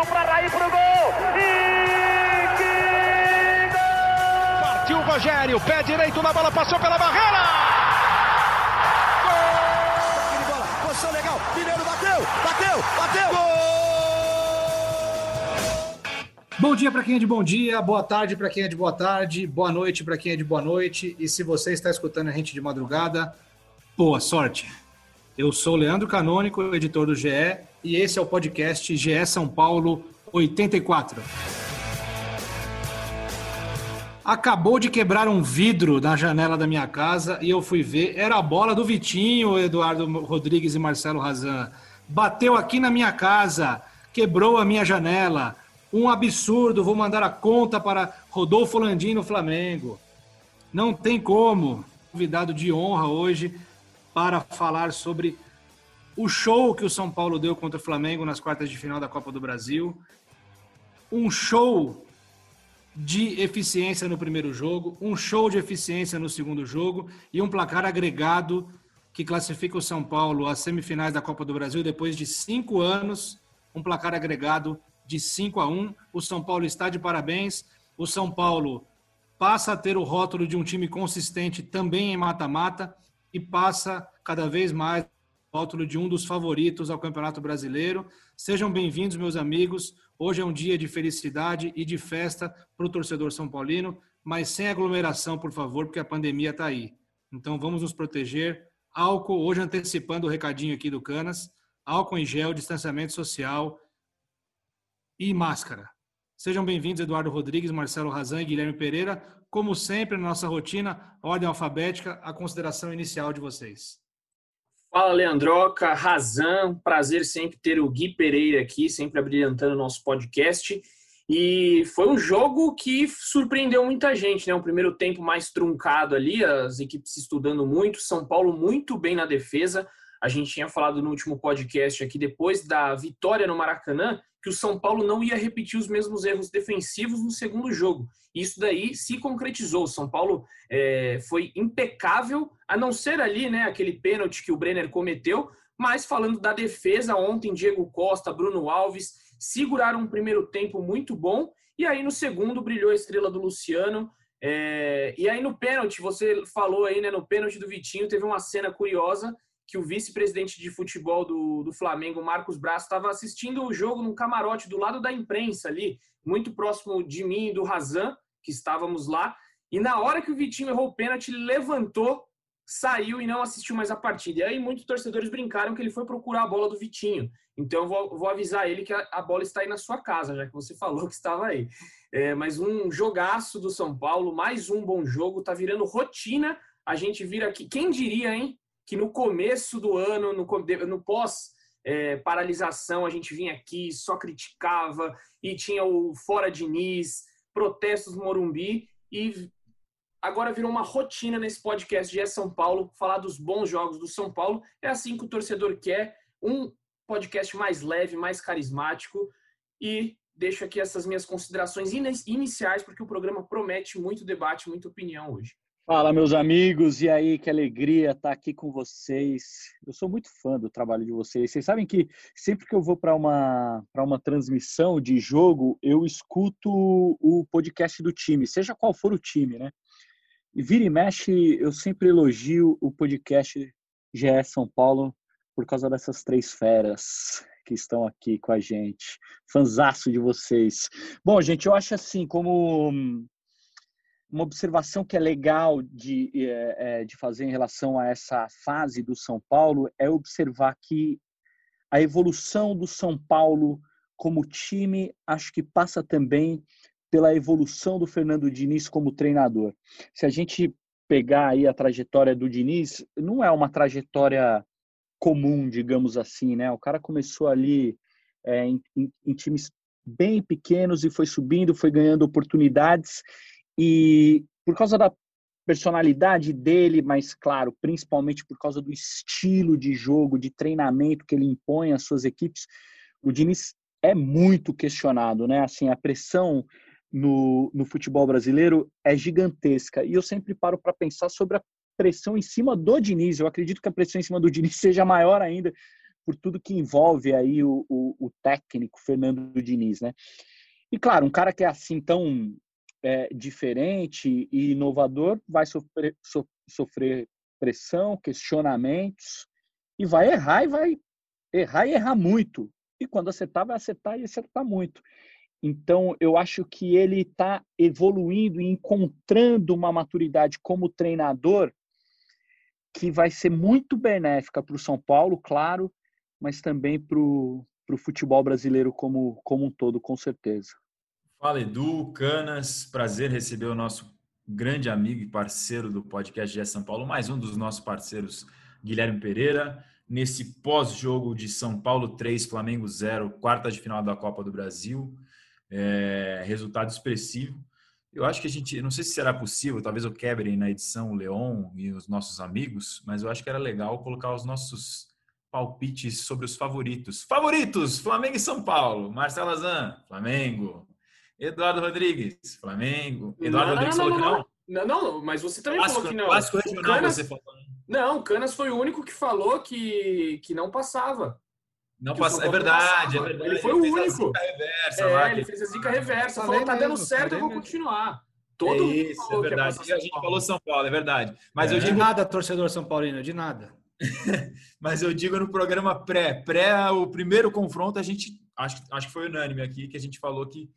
Partiu para Raí pro gol. E que gol! Partiu o Rogério, pé direito na bola, passou pela barreira. Gol! bola, posição legal. Mineiro bateu, bateu, bateu. Gol! Bom dia para quem é de bom dia, boa tarde para quem é de boa tarde, boa noite para quem é de boa noite. E se você está escutando a gente de madrugada, boa sorte. Eu sou Leandro Canônico, editor do GE, e esse é o podcast GE São Paulo 84. Acabou de quebrar um vidro na janela da minha casa e eu fui ver. Era a bola do Vitinho, Eduardo Rodrigues e Marcelo Razan. Bateu aqui na minha casa, quebrou a minha janela. Um absurdo, vou mandar a conta para Rodolfo Landim no Flamengo. Não tem como. Convidado de honra hoje para falar sobre o show que o São Paulo deu contra o Flamengo nas quartas de final da Copa do Brasil. Um show de eficiência no primeiro jogo, um show de eficiência no segundo jogo e um placar agregado que classifica o São Paulo às semifinais da Copa do Brasil depois de cinco anos. Um placar agregado de 5 a 1. O São Paulo está de parabéns. O São Paulo passa a ter o rótulo de um time consistente também em mata-mata e passa cada vez mais o rótulo de um dos favoritos ao Campeonato Brasileiro. Sejam bem-vindos, meus amigos. Hoje é um dia de felicidade e de festa para o torcedor são paulino, mas sem aglomeração, por favor, porque a pandemia está aí. Então vamos nos proteger. Álcool, hoje antecipando o recadinho aqui do Canas, álcool em gel, distanciamento social e máscara. Sejam bem-vindos, Eduardo Rodrigues, Marcelo Razan e Guilherme Pereira. Como sempre, na nossa rotina, ordem alfabética, a consideração inicial de vocês. Fala, Leandroca, Razan, prazer sempre ter o Gui Pereira aqui, sempre abrilhantando o nosso podcast. E foi um jogo que surpreendeu muita gente, né? Um primeiro tempo mais truncado ali, as equipes estudando muito, São Paulo muito bem na defesa. A gente tinha falado no último podcast aqui, depois da vitória no Maracanã, que o São Paulo não ia repetir os mesmos erros defensivos no segundo jogo. Isso daí se concretizou. O São Paulo é, foi impecável, a não ser ali, né, aquele pênalti que o Brenner cometeu, mas falando da defesa, ontem Diego Costa, Bruno Alves seguraram um primeiro tempo muito bom, e aí no segundo brilhou a estrela do Luciano. É, e aí no pênalti, você falou aí, né, no pênalti do Vitinho, teve uma cena curiosa que o vice-presidente de futebol do, do Flamengo, Marcos Braz, estava assistindo o jogo num camarote do lado da imprensa ali, muito próximo de mim e do Razan, que estávamos lá. E na hora que o Vitinho errou o pênalti, ele levantou, saiu e não assistiu mais a partida. E aí muitos torcedores brincaram que ele foi procurar a bola do Vitinho. Então eu vou, vou avisar ele que a, a, bola está aí na sua casa, já que você falou que estava aí. É, mas um jogaço do São Paulo, mais um bom jogo, tá virando rotina. A gente vira aqui, quem diria, hein? Que no começo do ano, no, no pós é, paralisação, a gente vinha aqui, só criticava e tinha o fora Diniz, protestos no Morumbi e agora virou uma rotina nesse podcast de São Paulo, falar dos bons jogos do São Paulo. É assim que o torcedor quer, um podcast mais leve, mais carismático e deixo aqui essas minhas considerações iniciais porque o programa promete muito debate, muita opinião hoje. Fala, meus amigos, e aí, que alegria estar aqui com vocês. Eu sou muito fã do trabalho de vocês. Vocês sabem que sempre que eu vou para uma, uma transmissão de jogo, eu escuto o podcast do time, seja qual for o time, né? E vira e mexe, eu sempre elogio o podcast GE São Paulo por causa dessas três feras que estão aqui com a gente. Fanzaço de vocês. Bom, gente, eu acho assim, como uma observação que é legal de, é, de fazer em relação a essa fase do São Paulo é observar que a evolução do São Paulo como time acho que passa também pela evolução do Fernando Diniz como treinador. Se a gente pegar aí a trajetória do Diniz, não é uma trajetória comum, digamos assim, né? O cara começou ali é, em, em, em times bem pequenos e foi subindo, foi ganhando oportunidades e por causa da personalidade dele, mas claro, principalmente por causa do estilo de jogo, de treinamento que ele impõe às suas equipes, o Diniz é muito questionado, né? Assim, a pressão no, no futebol brasileiro é gigantesca. E eu sempre paro para pensar sobre a pressão em cima do Diniz. Eu acredito que a pressão em cima do Diniz seja maior ainda, por tudo que envolve aí o, o, o técnico Fernando Diniz, né? E claro, um cara que é assim tão é, diferente e inovador vai sofrer, so, sofrer pressão, questionamentos e vai errar e vai errar e errar muito. E quando acertar, vai acertar e acertar muito. Então, eu acho que ele está evoluindo e encontrando uma maturidade como treinador que vai ser muito benéfica para o São Paulo, claro, mas também para o futebol brasileiro como, como um todo, com certeza. Fala, Edu, Canas, prazer receber o nosso grande amigo e parceiro do podcast de São Paulo, mais um dos nossos parceiros, Guilherme Pereira, nesse pós-jogo de São Paulo 3, Flamengo 0, quarta de final da Copa do Brasil. É, resultado expressivo. Eu acho que a gente, não sei se será possível, talvez eu quebre na edição o Leon e os nossos amigos, mas eu acho que era legal colocar os nossos palpites sobre os favoritos. Favoritos: Flamengo e São Paulo. Marcelo Azan, Flamengo. Eduardo Rodrigues, Flamengo. Eduardo não, Rodrigues não, não, falou que não. Não, não, mas você também clássico, falou que não. Clássico regional Canas, você falou. Não, Canas foi o único que falou que, que não passava. Não passa, é verdade, é verdade. Ele foi ele o único. Reversa, é, lá, ele fez a zica reversa. Falou, tá dando certo, eu vou continuar. Todo é isso, é verdade. E a gente falou São Paulo, é verdade. Mas é. eu digo... De nada, torcedor São Paulino, de nada. Mas eu digo no programa pré, pré o primeiro confronto, a gente acho, acho que foi unânime aqui que a gente falou que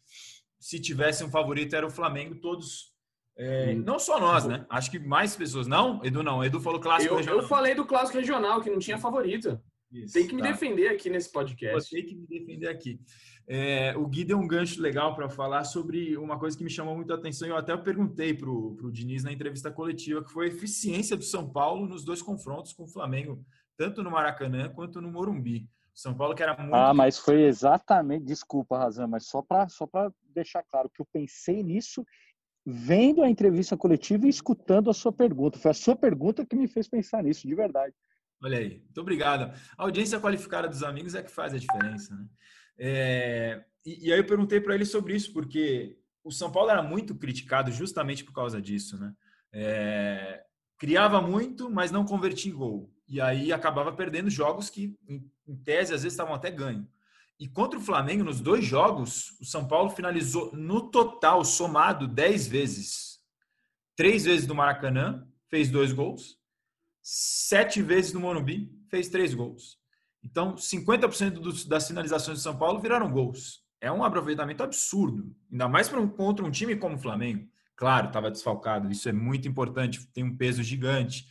se tivesse um favorito era o Flamengo, todos é, não só nós, né? Acho que mais pessoas. Não, Edu não. Edu falou clássico eu, regional. Eu falei do clássico regional, que não tinha favorito. Isso, tem que me tá. defender aqui nesse podcast. Tem que me defender aqui. É, o Gui deu um gancho legal para falar sobre uma coisa que me chamou muito a atenção. Eu até perguntei para o Diniz na entrevista coletiva, que foi a eficiência do São Paulo nos dois confrontos com o Flamengo, tanto no Maracanã quanto no Morumbi. São Paulo que era muito. Ah, mas foi exatamente. Desculpa, Razão, mas só para só deixar claro que eu pensei nisso vendo a entrevista coletiva e escutando a sua pergunta. Foi a sua pergunta que me fez pensar nisso, de verdade. Olha aí, muito obrigado. A audiência qualificada dos amigos é que faz a diferença, né? É, e, e, aí eu perguntei para ele sobre isso, porque o São Paulo era muito criticado justamente por causa disso, né? É, criava muito, mas não convertia em gol. E aí acabava perdendo jogos que, em, tese, às vezes estavam até ganho. E contra o Flamengo, nos dois jogos, o São Paulo finalizou no total, somado, 10 vezes. Três vezes no Maracanã, fez dois gols sete vezes no Morumbi, fez três gols. Então, 50% dos, das finalizações de São Paulo viraram gols. É um aproveitamento absurdo, ainda mais para um, contra um time como o Flamengo. Claro, estava desfalcado, isso é muito importante, tem um peso gigante.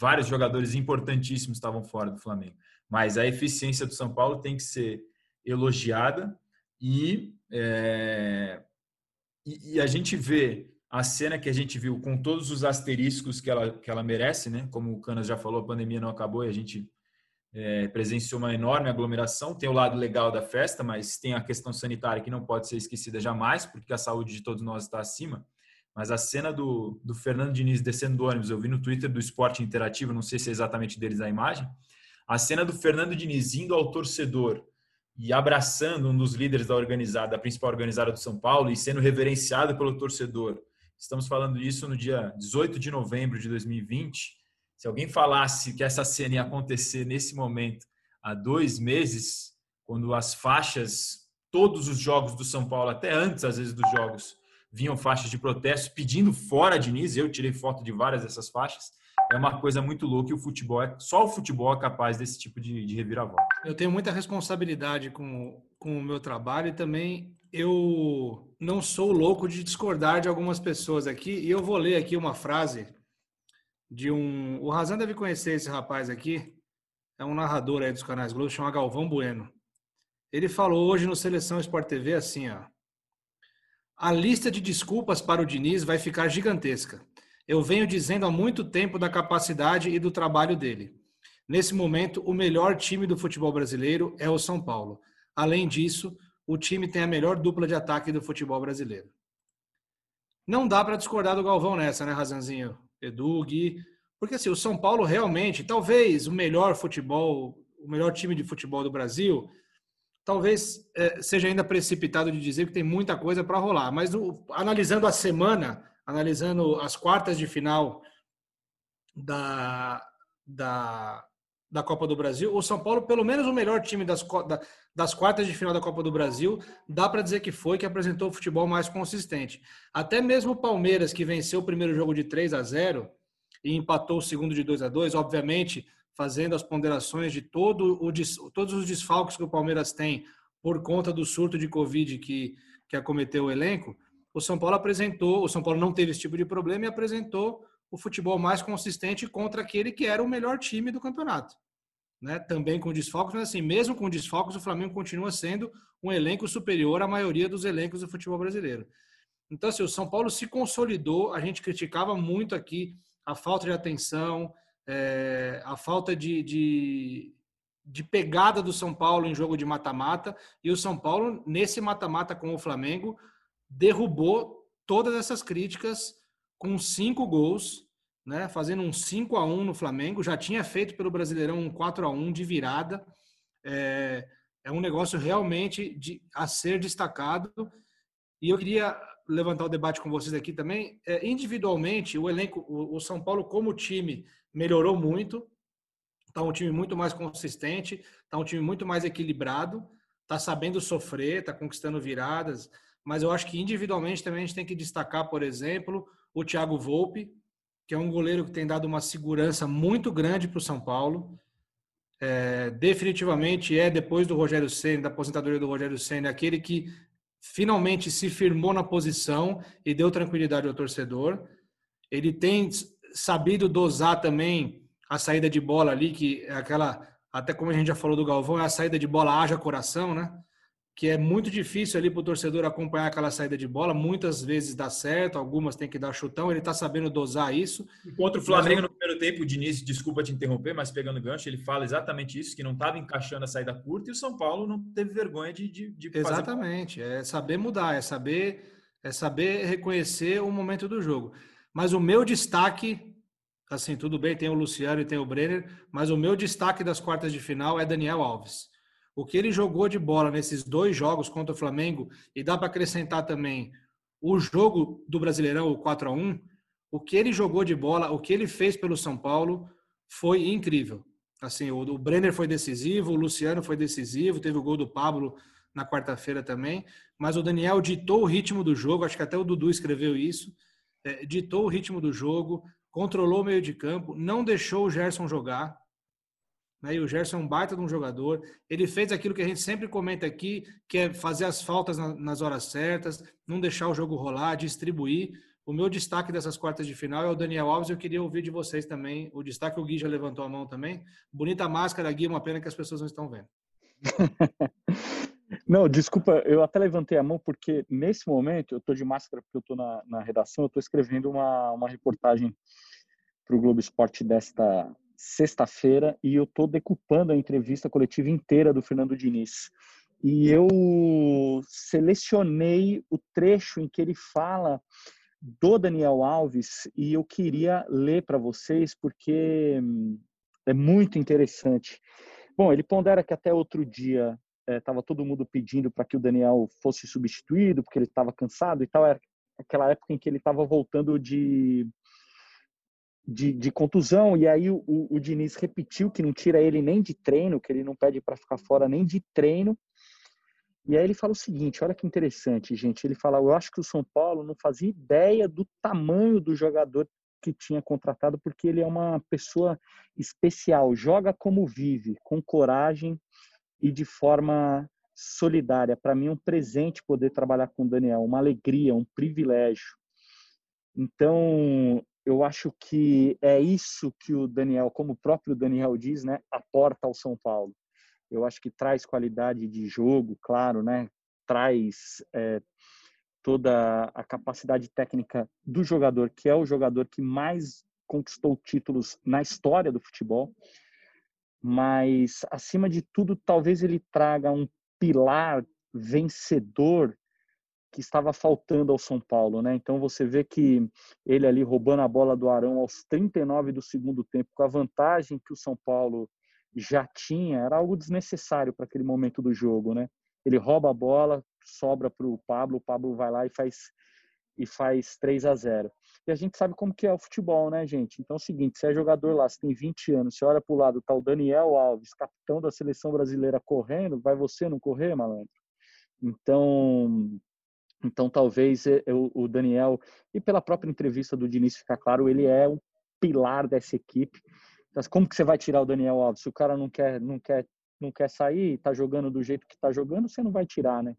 Vários jogadores importantíssimos estavam fora do Flamengo. Mas a eficiência do São Paulo tem que ser elogiada e, é, e, e a gente vê a cena que a gente viu com todos os asteriscos que ela, que ela merece, né? Como o Canas já falou, a pandemia não acabou e a gente é, presenciou uma enorme aglomeração. Tem o lado legal da festa, mas tem a questão sanitária que não pode ser esquecida jamais, porque a saúde de todos nós está acima. Mas a cena do, do Fernando Diniz descendo do ônibus, eu vi no Twitter do Esporte Interativo, não sei se é exatamente deles a imagem, a cena do Fernando Diniz indo ao torcedor e abraçando um dos líderes da organizada, da principal organizada do São Paulo, e sendo reverenciado pelo torcedor Estamos falando isso no dia 18 de novembro de 2020. Se alguém falasse que essa cena ia acontecer nesse momento, há dois meses, quando as faixas, todos os jogos do São Paulo, até antes às vezes dos jogos, vinham faixas de protesto pedindo fora Diniz. Eu tirei foto de várias dessas faixas. É uma coisa muito louca e o futebol é só o futebol é capaz desse tipo de, de reviravolta. Eu tenho muita responsabilidade com, com o meu trabalho e também eu não sou louco de discordar de algumas pessoas aqui, e eu vou ler aqui uma frase de um. O Razan deve conhecer esse rapaz aqui, é um narrador aí dos canais Globo, chama Galvão Bueno. Ele falou hoje no Seleção Sport TV assim, ó. A lista de desculpas para o Diniz vai ficar gigantesca. Eu venho dizendo há muito tempo da capacidade e do trabalho dele. Nesse momento, o melhor time do futebol brasileiro é o São Paulo. Além disso, o time tem a melhor dupla de ataque do futebol brasileiro. Não dá para discordar do Galvão nessa, né, Razanzinho? Edu, Gui. Porque assim, o São Paulo realmente, talvez o melhor futebol, o melhor time de futebol do Brasil, talvez é, seja ainda precipitado de dizer que tem muita coisa para rolar. Mas o, analisando a semana, analisando as quartas de final da, da, da Copa do Brasil, o São Paulo, pelo menos o melhor time das, das quartas de final da Copa do Brasil, dá para dizer que foi, que apresentou o futebol mais consistente. Até mesmo o Palmeiras, que venceu o primeiro jogo de 3 a 0 e empatou o segundo de 2 a 2 obviamente fazendo as ponderações de todo o, todos os desfalques que o Palmeiras tem por conta do surto de Covid que, que acometeu o elenco, o São Paulo apresentou, o São Paulo não teve esse tipo de problema e apresentou o futebol mais consistente contra aquele que era o melhor time do campeonato. Né? Também com desfalques, mas assim, mesmo com desfalques, o Flamengo continua sendo um elenco superior à maioria dos elencos do futebol brasileiro. Então, assim, o São Paulo se consolidou, a gente criticava muito aqui a falta de atenção, é, a falta de, de, de pegada do São Paulo em jogo de mata-mata, e o São Paulo, nesse mata-mata com o Flamengo, derrubou todas essas críticas com cinco gols, né, fazendo um 5 a 1 no Flamengo. Já tinha feito pelo Brasileirão um 4 a 1 de virada. É, é um negócio realmente de, a ser destacado. E eu queria levantar o debate com vocês aqui também. É, individualmente, o elenco, o, o São Paulo como time melhorou muito. Está um time muito mais consistente, está um time muito mais equilibrado, está sabendo sofrer, está conquistando viradas. Mas eu acho que individualmente também a gente tem que destacar, por exemplo, o Thiago Volpe, que é um goleiro que tem dado uma segurança muito grande para o São Paulo. É, definitivamente é, depois do Rogério Senna, da aposentadoria do Rogério Senna, aquele que finalmente se firmou na posição e deu tranquilidade ao torcedor. Ele tem sabido dosar também a saída de bola ali, que é aquela, até como a gente já falou do Galvão, é a saída de bola haja coração, né? que é muito difícil ali para o torcedor acompanhar aquela saída de bola. Muitas vezes dá certo, algumas tem que dar chutão. Ele está sabendo dosar isso. E contra o Flamengo no primeiro tempo, o Diniz, desculpa te interromper, mas pegando gancho, ele fala exatamente isso, que não estava encaixando a saída curta e o São Paulo não teve vergonha de, de, de Exatamente. Fazer... É saber mudar, é saber, é saber reconhecer o momento do jogo. Mas o meu destaque, assim, tudo bem, tem o Luciano e tem o Brenner, mas o meu destaque das quartas de final é Daniel Alves o que ele jogou de bola nesses dois jogos contra o Flamengo, e dá para acrescentar também o jogo do Brasileirão, o 4 a 1 o que ele jogou de bola, o que ele fez pelo São Paulo foi incrível. Assim, o, Brenner foi decisivo, o Luciano foi decisivo, teve o gol do Pablo na quarta-feira também, mas o Daniel ditou o ritmo do jogo, acho que até o Dudu escreveu isso, é, ditou o ritmo do jogo, controlou o meio de campo, não deixou o Gerson jogar, né? E o Gerson é um baita de um jogador. Ele fez aquilo que a gente sempre comenta aqui, que é fazer as faltas nas horas certas, não deixar o jogo rolar, distribuir. O meu destaque dessas quartas de final é o Daniel Alves. Eu queria ouvir de vocês também. O destaque, o Gui já levantou a mão também. Bonita máscara, Gui, uma pena que as pessoas não estão vendo. Não, desculpa, eu até levantei a mão porque nesse momento eu estou de máscara porque eu estou na, na redação, eu estou escrevendo uma, uma reportagem para o Globo Esporte desta sexta-feira e eu estou decupando a entrevista coletiva inteira do Fernando Diniz. E eu selecionei o trecho em que ele fala do Daniel Alves e eu queria ler para vocês porque é muito interessante. Bom, ele pondera que até outro dia estava é, todo mundo pedindo para que o Daniel fosse substituído porque ele estava cansado e tal. Era aquela época em que ele estava voltando de de, de, contusão, e aí o, o, o, Diniz repetiu que não tira ele nem de treino, que ele não pede para ficar fora nem de treino. E aí ele fala o seguinte: olha que interessante, gente. Ele fala: eu acho que o São Paulo não fazia ideia do tamanho do jogador que tinha contratado, porque ele é uma pessoa especial, joga como vive, com coragem e de forma solidária. Para mim é um presente poder trabalhar com o Daniel, uma alegria, um privilégio. Então, eu acho que é isso que o Daniel, como o próprio Daniel diz, né, aporta ao São Paulo. Eu acho que traz qualidade de jogo, claro, né, traz é, toda a capacidade técnica do jogador, que é o jogador que mais conquistou títulos na história do futebol. Mas, acima de tudo, talvez ele traga um pilar vencedor que estava faltando ao São Paulo, né? Então você vê que ele ali roubando a bola do Arão aos 39 do segundo tempo, com a vantagem que o São Paulo já tinha, era algo desnecessário para aquele momento do jogo, né? Ele rouba a bola, sobra para o Pablo, o Pablo vai lá e faz e faz 3 a 0 E a gente sabe como que é o futebol, né, gente? Então é o seguinte, você é jogador lá, você tem 20 anos, você olha para o lado, tá o Daniel Alves, capitão da seleção brasileira correndo, vai você não correr, malandro? Então, então talvez é, o Daniel, e pela própria entrevista do Diniz ficar claro, ele é o pilar dessa equipe. Mas como que você vai tirar o Daniel Alves? Se o cara não quer, não quer, não quer sair, tá jogando do jeito que tá jogando, você não vai tirar, né?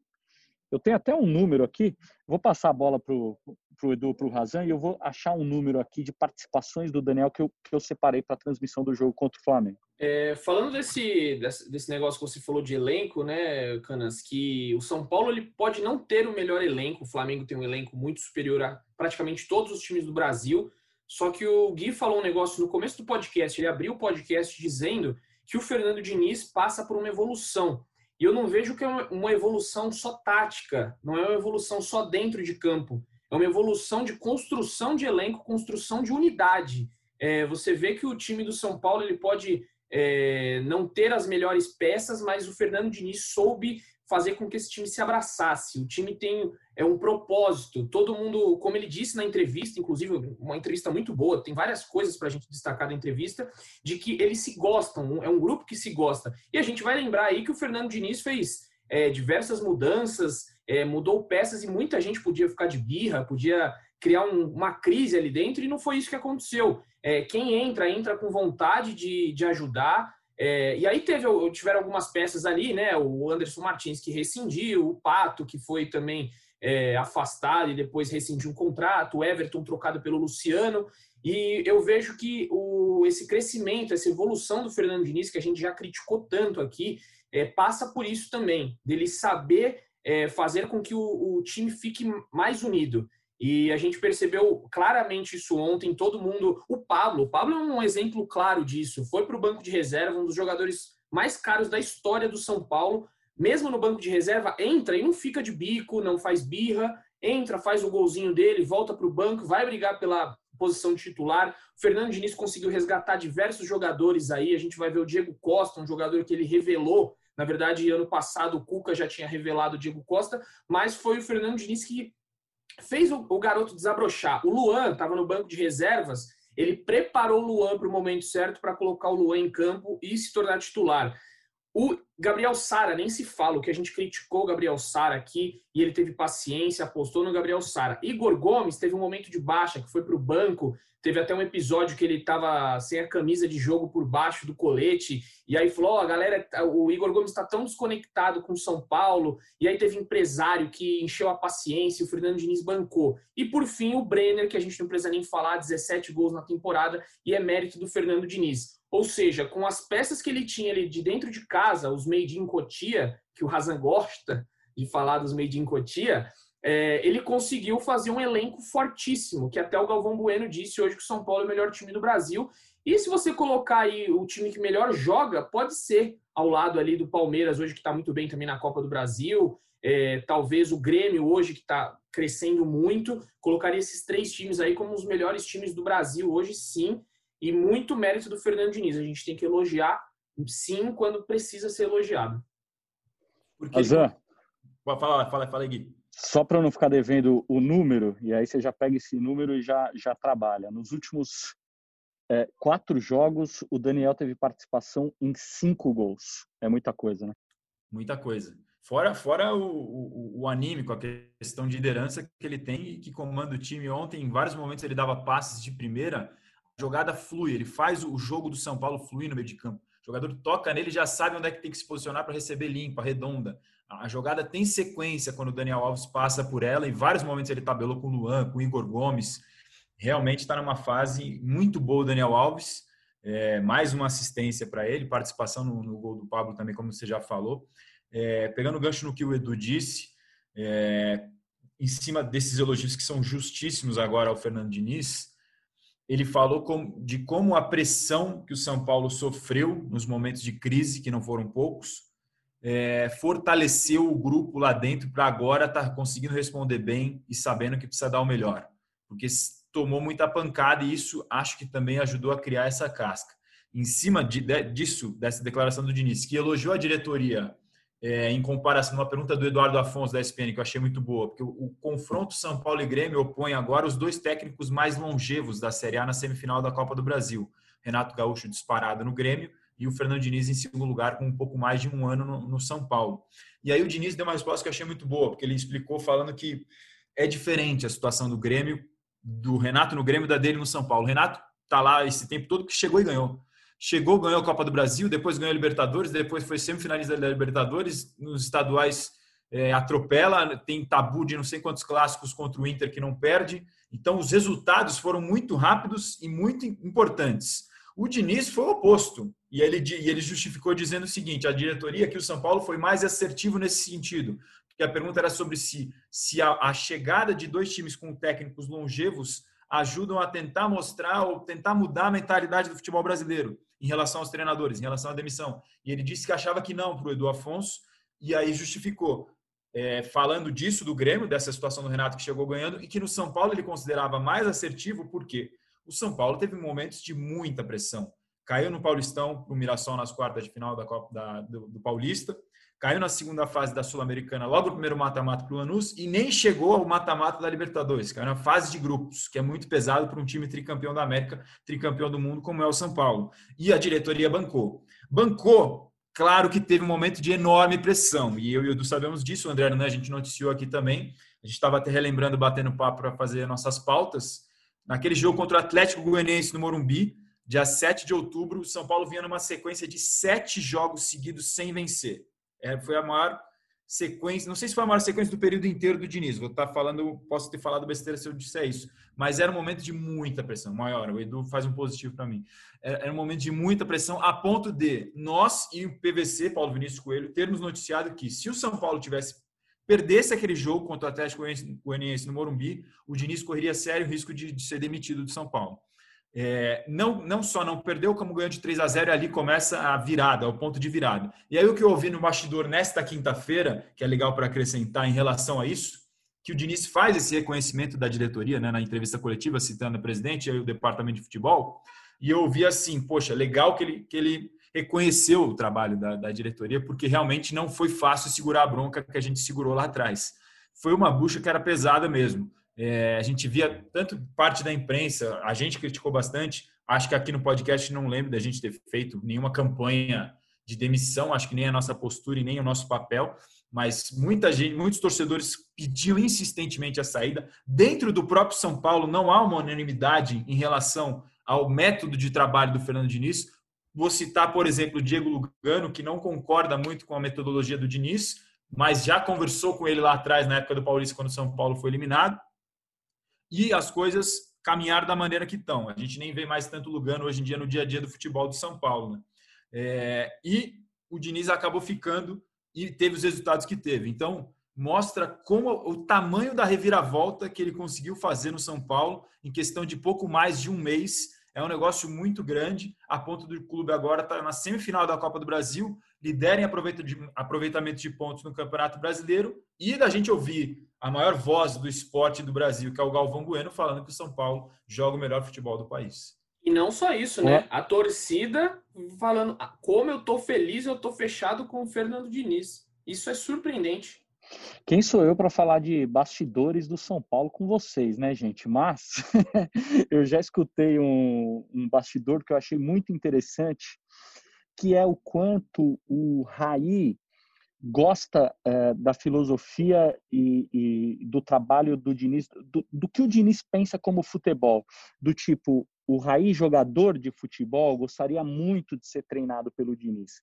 Eu tenho até um número aqui, vou passar a bola pro, pro Edu, pro Razan, e eu vou achar um número aqui de participações do Daniel que eu, que eu separei para a transmissão do jogo contra o Flamengo. É, falando desse, desse negócio que você falou de elenco, né, Canas, que o São Paulo ele pode não ter o melhor elenco, o Flamengo tem um elenco muito superior a praticamente todos os times do Brasil, só que o Gui falou um negócio no começo do podcast, ele abriu o podcast dizendo que o Fernando Diniz passa por uma evolução. E eu não vejo que é uma evolução só tática, não é uma evolução só dentro de campo. É uma evolução de construção de elenco, construção de unidade. É, você vê que o time do São Paulo ele pode é, não ter as melhores peças, mas o Fernando Diniz soube fazer com que esse time se abraçasse. O time tem é um propósito. Todo mundo, como ele disse na entrevista, inclusive uma entrevista muito boa, tem várias coisas para a gente destacar da entrevista, de que eles se gostam, é um grupo que se gosta. E a gente vai lembrar aí que o Fernando Diniz fez é, diversas mudanças, é, mudou peças e muita gente podia ficar de birra, podia criar um, uma crise ali dentro e não foi isso que aconteceu. É, quem entra, entra com vontade de, de ajudar, é, e aí teve, tiveram algumas peças ali, né? O Anderson Martins que rescindiu, o Pato que foi também é, afastado e depois rescindiu um contrato, o Everton trocado pelo Luciano. E eu vejo que o, esse crescimento, essa evolução do Fernando Diniz, que a gente já criticou tanto aqui, é, passa por isso também, dele saber é, fazer com que o, o time fique mais unido. E a gente percebeu claramente isso ontem, todo mundo. O Pablo, o Pablo é um exemplo claro disso. Foi para o banco de reserva, um dos jogadores mais caros da história do São Paulo. Mesmo no banco de reserva, entra e não fica de bico, não faz birra, entra, faz o golzinho dele, volta para o banco, vai brigar pela posição de titular. O Fernando Diniz conseguiu resgatar diversos jogadores aí. A gente vai ver o Diego Costa, um jogador que ele revelou. Na verdade, ano passado o Cuca já tinha revelado o Diego Costa, mas foi o Fernando Diniz que fez o, garoto desabrochar. O Luan estava no banco de reservas, ele preparou o Luan para o momento certo para colocar o Luan em campo e se tornar titular. O Gabriel Sara, nem se fala, o que a gente criticou o Gabriel Sara aqui, e ele teve paciência, apostou no Gabriel Sara. Igor Gomes teve um momento de baixa, que foi para o banco, teve até um episódio que ele estava sem a camisa de jogo por baixo do colete, e aí falou, a galera, o Igor Gomes está tão desconectado com São Paulo, e aí teve empresário que encheu a paciência, o Fernando Diniz bancou. E por fim, o Brenner, que a gente não precisa nem falar, 17 gols na temporada, e é mérito do Fernando Diniz. Ou seja, com as peças que ele tinha ali de dentro de casa, os made in Cotia, que o Razan gosta de falar dos made in Cotia, é, ele conseguiu fazer um elenco fortíssimo, que até o Galvão Bueno disse hoje que o São Paulo é o melhor time do Brasil. E se você colocar aí o time que melhor joga, pode ser ao lado ali do Palmeiras, hoje que está muito bem também na Copa do Brasil, é, talvez o Grêmio hoje que está crescendo muito, colocaria esses três times aí como os melhores times do Brasil hoje, sim e muito mérito do Fernando Diniz. A gente tem que elogiar, sim, quando precisa ser elogiado. Porque Azan, falar, fala, fala, Gui. Só para não ficar devendo o número, e aí você já pega esse número e já, já trabalha. Nos últimos é, quatro jogos, o Daniel teve participação em cinco gols. É muita coisa, né? Muita coisa. Fora, fora o, o, o anímico, a questão de liderança que ele tem e que comanda o time. Ontem, em vários momentos, ele dava passes de primeira jogada flui, ele faz o jogo do São Paulo fluir no meio de campo. O jogador toca nele já sabe onde é que tem que se posicionar para receber limpa, redonda. A jogada tem sequência quando o Daniel Alves passa por ela. Em vários momentos ele tabelou com o Luan, com o Igor Gomes. Realmente está numa fase muito boa o Daniel Alves. É, mais uma assistência para ele, participação no, no, gol do Pablo também, como você já falou. É, pegando o gancho no que o Edu disse, é, em cima desses elogios que são justíssimos agora ao Fernando Diniz, ele falou de como a pressão que o São Paulo sofreu nos momentos de crise, que não foram poucos, é, fortaleceu o grupo lá dentro para agora estar tá conseguindo responder bem e sabendo que precisa dar o melhor. Porque tomou muita pancada e isso acho que também ajudou a criar essa casca. Em cima de, de, disso, dessa declaração do Diniz, que elogiou a diretoria é, em comparação, uma pergunta do Eduardo Afonso da ESPN, que eu achei muito boa, porque o, o, confronto São Paulo e Grêmio opõe agora os dois técnicos mais longevos da Série A na semifinal da Copa do Brasil. Renato Gaúcho disparado no Grêmio e o Fernando Diniz em segundo lugar com um pouco mais de um ano no, no São Paulo. E aí o Diniz deu uma resposta que eu achei muito boa, porque ele explicou falando que é diferente a situação do Grêmio, do Renato no Grêmio da dele no São Paulo. O Renato tá lá esse tempo todo que chegou e ganhou chegou, ganhou a Copa do Brasil, depois ganhou a Libertadores, depois foi semifinalista da Libertadores, nos estaduais é, atropela, tem tabu de não sei quantos clássicos contra o Inter que não perde. Então, os resultados foram muito rápidos e muito importantes. O Diniz foi o oposto. E ele, e ele justificou dizendo o seguinte: a diretoria que o São Paulo foi mais assertivo nesse sentido. Porque a pergunta era sobre se, se a, a chegada de dois times com técnicos longevos ajudam a tentar mostrar ou tentar mudar a mentalidade do futebol brasileiro em relação aos treinadores, em relação à demissão. E ele disse que achava que não para o Edu Afonso, e aí justificou, é, falando disso do Grêmio, dessa situação do Renato que chegou ganhando, e que no São Paulo ele considerava mais assertivo, porque o São Paulo teve momentos de muita pressão. Caiu no Paulistão, o Mirassol nas quartas de final da Copa da, do, do Paulista, caiu na segunda fase da Sul-Americana, logo o primeiro mata-mata para o Lanús, e nem chegou ao mata-mata da Libertadores, caiu na fase de grupos, que é muito pesado para um time tricampeão da América, tricampeão do mundo, como é o São Paulo. E a diretoria bancou. Bancou, claro que teve um momento de enorme pressão, e eu e o Edu sabemos disso, o André né, a gente noticiou aqui também, a gente estava até relembrando, batendo papo para fazer nossas pautas, naquele jogo contra o Atlético Goianiense no Morumbi, dia 7 de outubro, o São Paulo vinha numa sequência de sete jogos seguidos sem vencer é, foi a maior sequência, não sei se foi a maior sequência do período inteiro do Diniz, vou estar falando, posso ter falado besteira se eu disser isso, mas era um momento de muita pressão, maior, o Edu faz um positivo para mim, era um momento de muita pressão, a ponto de nós e o PVC, Paulo Vinícius Coelho, termos noticiado que se o São Paulo tivesse perdesse aquele jogo contra o Atlético Goianiense no Morumbi, o Diniz correria sério risco de, de ser demitido do São Paulo. É, não, não só não perdeu, como ganhou de 3 a 0 e ali começa a virada, o ponto de virada. E aí o que eu ouvi no bastidor nesta quinta-feira, que é legal para acrescentar em relação a isso, que o Diniz faz esse reconhecimento da diretoria, né, na entrevista coletiva, citando o presidente e o departamento de futebol, e eu ouvi assim, poxa, legal que ele, que ele reconheceu o trabalho da, da diretoria, porque realmente não foi fácil segurar a bronca que a gente segurou lá atrás. Foi uma bucha que era pesada mesmo. É, a gente via tanto parte da imprensa, a gente criticou bastante. Acho que aqui no podcast não lembro da gente ter feito nenhuma campanha de demissão, acho que nem a nossa postura e nem o nosso papel, mas muita gente, muitos torcedores pediam insistentemente a saída. Dentro do próprio São Paulo não há uma unanimidade em relação ao método de trabalho do Fernando Diniz. Vou citar, por exemplo, o Diego Lugano, que não concorda muito com a metodologia do Diniz, mas já conversou com ele lá atrás, na época do Paulista, quando o São Paulo foi eliminado e as coisas caminhar da maneira que estão. A gente nem vê mais tanto Lugano hoje em dia no dia a dia do futebol do São Paulo. Né? É, e o Diniz acabou ficando e teve os resultados que teve. Então, mostra como o tamanho da reviravolta que ele conseguiu fazer no São Paulo em questão de pouco mais de um mês. É um negócio muito grande, a ponto do clube agora estar tá na semifinal da Copa do Brasil, lidera em aproveitamento de pontos no Campeonato Brasileiro e da gente ouvir a maior voz do esporte do Brasil, que é o Galvão Bueno, falando que o São Paulo joga o melhor futebol do país. E não só isso, né? A torcida falando ah, como eu tô feliz, eu tô fechado com o Fernando Diniz. Isso é surpreendente. Quem sou eu para falar de bastidores do São Paulo com vocês, né, gente? Mas eu já escutei um, um bastidor que eu achei muito interessante, que é o quanto o Raí gosta é, da filosofia e, e, do trabalho do Diniz, do, do, que o Diniz pensa como futebol, do tipo, o raiz jogador de futebol gostaria muito de ser treinado pelo Diniz.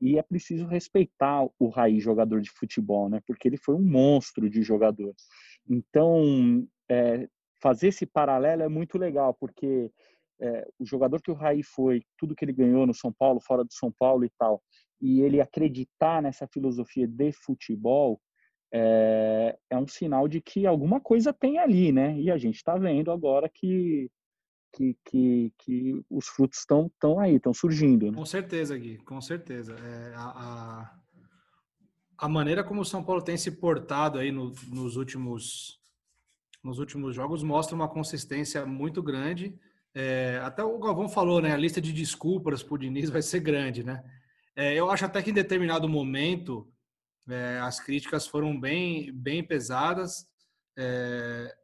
E é preciso respeitar o raiz jogador de futebol, né? Porque ele foi um monstro de jogador. Então, é, fazer esse paralelo é muito legal, porque é, o jogador que o Raí foi, tudo que ele ganhou no São Paulo, fora do São Paulo e tal, e ele acreditar nessa filosofia de futebol é, é um sinal de que alguma coisa tem ali, né? E a gente está vendo agora que que, que, que os frutos estão estão aí, estão surgindo. Né? Com certeza, Gui, com certeza. É, a, a, a, maneira como o São Paulo tem se portado aí no, nos últimos nos últimos jogos mostra uma consistência muito grande. É, até o Galvão falou, né? A lista de desculpas para o Diniz vai ser grande, né? É, eu acho até que em determinado momento É, as críticas foram bem, bem pesadas, é,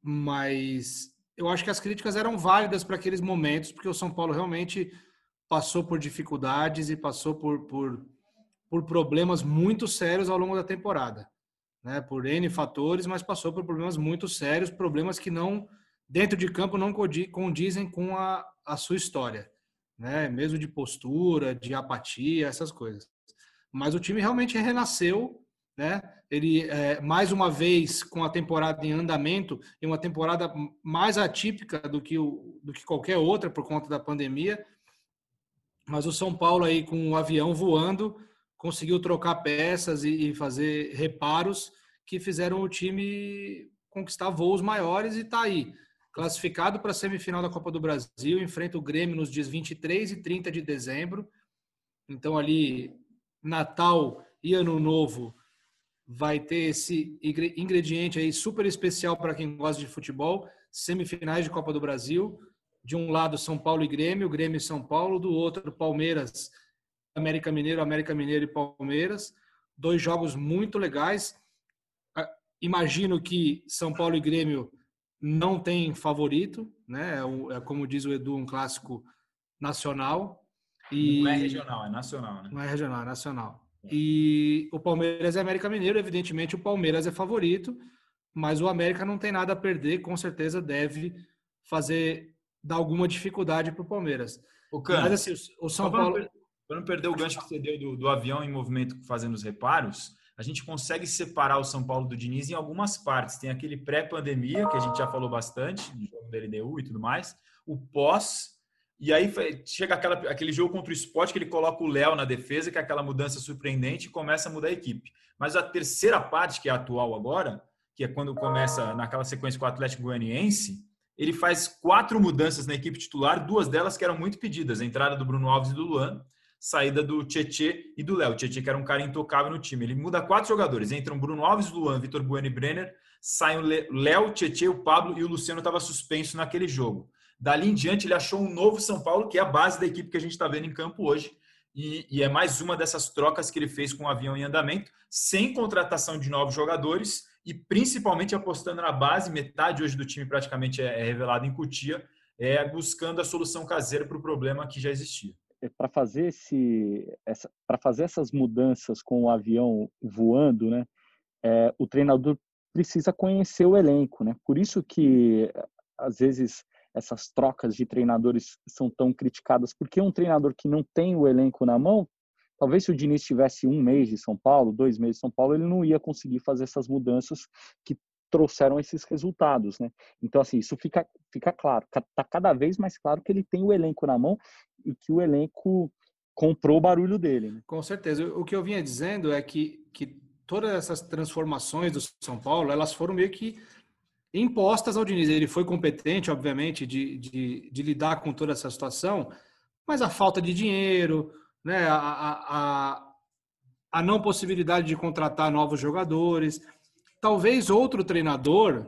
mas eu acho que as críticas eram válidas para aqueles momentos, porque o São Paulo realmente passou por dificuldades e passou por, por, por problemas muito sérios ao longo da temporada. Né? Por N fatores, mas passou por problemas muito sérios, problemas que não, dentro de campo, não condizem com a, a sua história. Né? Mesmo de postura, de apatia, essas coisas mas o time realmente renasceu, né? Ele é, mais uma vez com a temporada em andamento, em uma temporada mais atípica do que o, do que qualquer outra por conta da pandemia. Mas o São Paulo aí com o avião voando conseguiu trocar peças e, e fazer reparos que fizeram o time conquistar voos maiores e está aí classificado para a semifinal da Copa do Brasil, enfrenta o Grêmio nos dias 23 e 30 de dezembro. Então ali Natal e Ano Novo vai ter esse ingrediente aí super especial para quem gosta de futebol, semifinais de Copa do Brasil, de um lado São Paulo e Grêmio, Grêmio e São Paulo, do outro Palmeiras, América Mineiro, América Mineiro e Palmeiras, dois jogos muito legais. Imagino que São Paulo e Grêmio não tem favorito, né? É, é como diz o Edu, um clássico nacional. E... Não é regional, é nacional, né? Não é regional, é nacional. É. E o Palmeiras é América Mineiro, evidentemente o Palmeiras é favorito, mas o América não tem nada a perder, com certeza deve fazer dar alguma dificuldade para o Palmeiras. O Cano, mas assim, o São Paulo para não perder o gancho que você deu do, do, avião em movimento fazendo os reparos, a gente consegue separar o São Paulo do Diniz em algumas partes. Tem aquele pré-pandemia, que a gente já falou bastante, do jogo da LDU e tudo mais, o pós, e aí chega aquela, aquele jogo contra o esporte que ele coloca o Léo na defesa, que é aquela mudança surpreendente e começa a mudar a equipe. Mas a terceira parte, que é a atual agora, que é quando começa naquela sequência com o Atlético Goianiense, ele faz quatro mudanças na equipe titular, duas delas que eram muito pedidas: a entrada do Bruno Alves e do Luan, saída do Tietê e do Léo. Tietê, que era um cara intocável no time. Ele muda quatro jogadores: entram Bruno Alves, Luan, Vitor Bueno e Brenner, saem o Léo, Tietê, o Pablo e o Luciano estava suspenso naquele jogo. Dali em diante, ele achou um novo São Paulo, que é a base da equipe que a gente está vendo em campo hoje. E, e, é mais uma dessas trocas que ele fez com o avião em andamento, sem contratação de novos jogadores e principalmente apostando na base. Metade hoje do time praticamente é, é revelado em Cutia, é, buscando a solução caseira para o problema que já existia. É, para fazer esse, essa, para fazer essas mudanças com o avião voando, né, é, o treinador precisa conhecer o elenco, né? Por isso que às vezes essas trocas de treinadores são tão criticadas, porque um treinador que não tem o elenco na mão, talvez se o Diniz tivesse um mês de São Paulo, dois meses de São Paulo, ele não ia conseguir fazer essas mudanças que trouxeram esses resultados, né? Então, assim, isso fica, fica claro, tá cada vez mais claro que ele tem o elenco na mão e que o elenco comprou o barulho dele. Né? Com certeza. O que eu vinha dizendo é que, que todas essas transformações do São Paulo, elas foram meio que impostas ao Diniz. Ele foi competente, obviamente, de, de, de, lidar com toda essa situação, mas a falta de dinheiro, né, a, a, a não possibilidade de contratar novos jogadores, talvez outro treinador,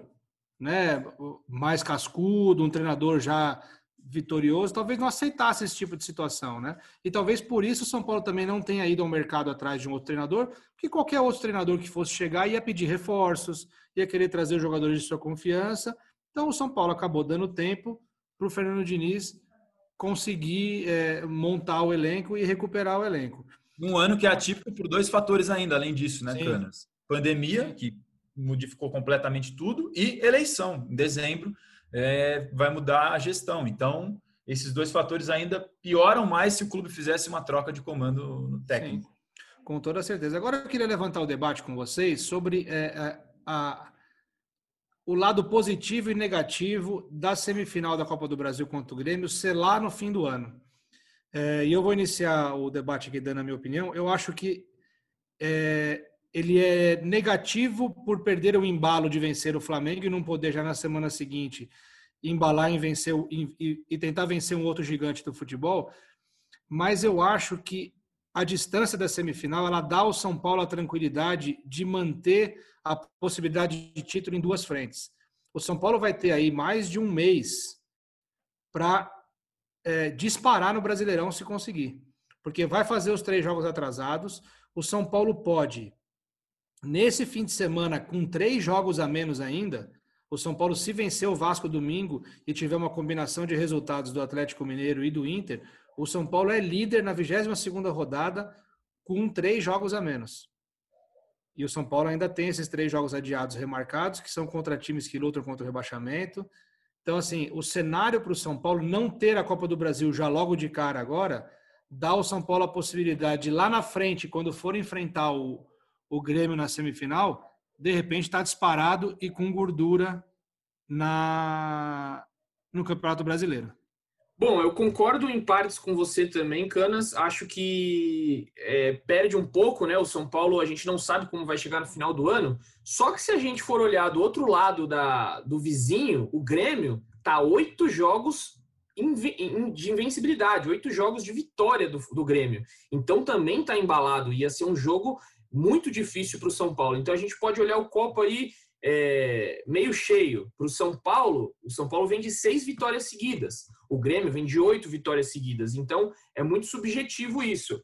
né, mais cascudo, um treinador já vitorioso, talvez não aceitasse esse tipo de situação, né? E talvez por isso o São Paulo também não tenha ido ao mercado atrás de um outro treinador, porque qualquer outro treinador que fosse chegar ia pedir reforços, ia querer trazer jogadores de sua confiança. Então o São Paulo acabou dando tempo para o Fernando Diniz conseguir é, montar o elenco e recuperar o elenco. Um ano que é atípico por dois fatores ainda, além disso, né, Sim. Canas? Pandemia, que modificou completamente tudo, e eleição, em dezembro, é, vai mudar a gestão. Então, esses dois fatores ainda pioram mais se o clube fizesse uma troca de comando no técnico. Sim, com toda certeza. Agora eu queria levantar o debate com vocês sobre é, é, a, o lado positivo e negativo da semifinal da Copa do Brasil contra o Grêmio ser lá no fim do ano. É, e eu vou iniciar o debate aqui dando a minha opinião. Eu acho que é, ele é negativo por perder o embalo de vencer o Flamengo e não poder já na semana seguinte embalar em vencer e, e tentar vencer um outro gigante do futebol. Mas eu acho que a distância da semifinal ela dá ao São Paulo a tranquilidade de manter a possibilidade de título em duas frentes. O São Paulo vai ter aí mais de um mês para é, disparar no Brasileirão se conseguir, porque vai fazer os três jogos atrasados. O São Paulo pode Nesse fim de semana, com três jogos a menos ainda, o São Paulo, se vencer o Vasco domingo e tiver uma combinação de resultados do Atlético Mineiro e do Inter, o São Paulo é líder na 22 rodada com três jogos a menos. E o São Paulo ainda tem esses três jogos adiados remarcados, que são contra times que lutam contra o rebaixamento. Então, assim, o cenário para o São Paulo não ter a Copa do Brasil já logo de cara agora, dá ao São Paulo a possibilidade de lá na frente, quando for enfrentar o, o Grêmio na semifinal, de repente está disparado e com gordura na no Campeonato Brasileiro. Bom, eu concordo em partes com você também, Canas. Acho que é, perde um pouco, né? O São Paulo, a gente não sabe como vai chegar no final do ano. Só que se a gente for olhar do outro lado da, do vizinho, o Grêmio tá oito jogos de invencibilidade, oito jogos de vitória do, do Grêmio. Então também está embalado. Ia ser um jogo muito difícil para o São Paulo. Então a gente pode olhar o copo aí é, meio cheio. Para o São Paulo, o São Paulo vem de seis vitórias seguidas. O Grêmio vem de oito vitórias seguidas. Então, é muito subjetivo isso.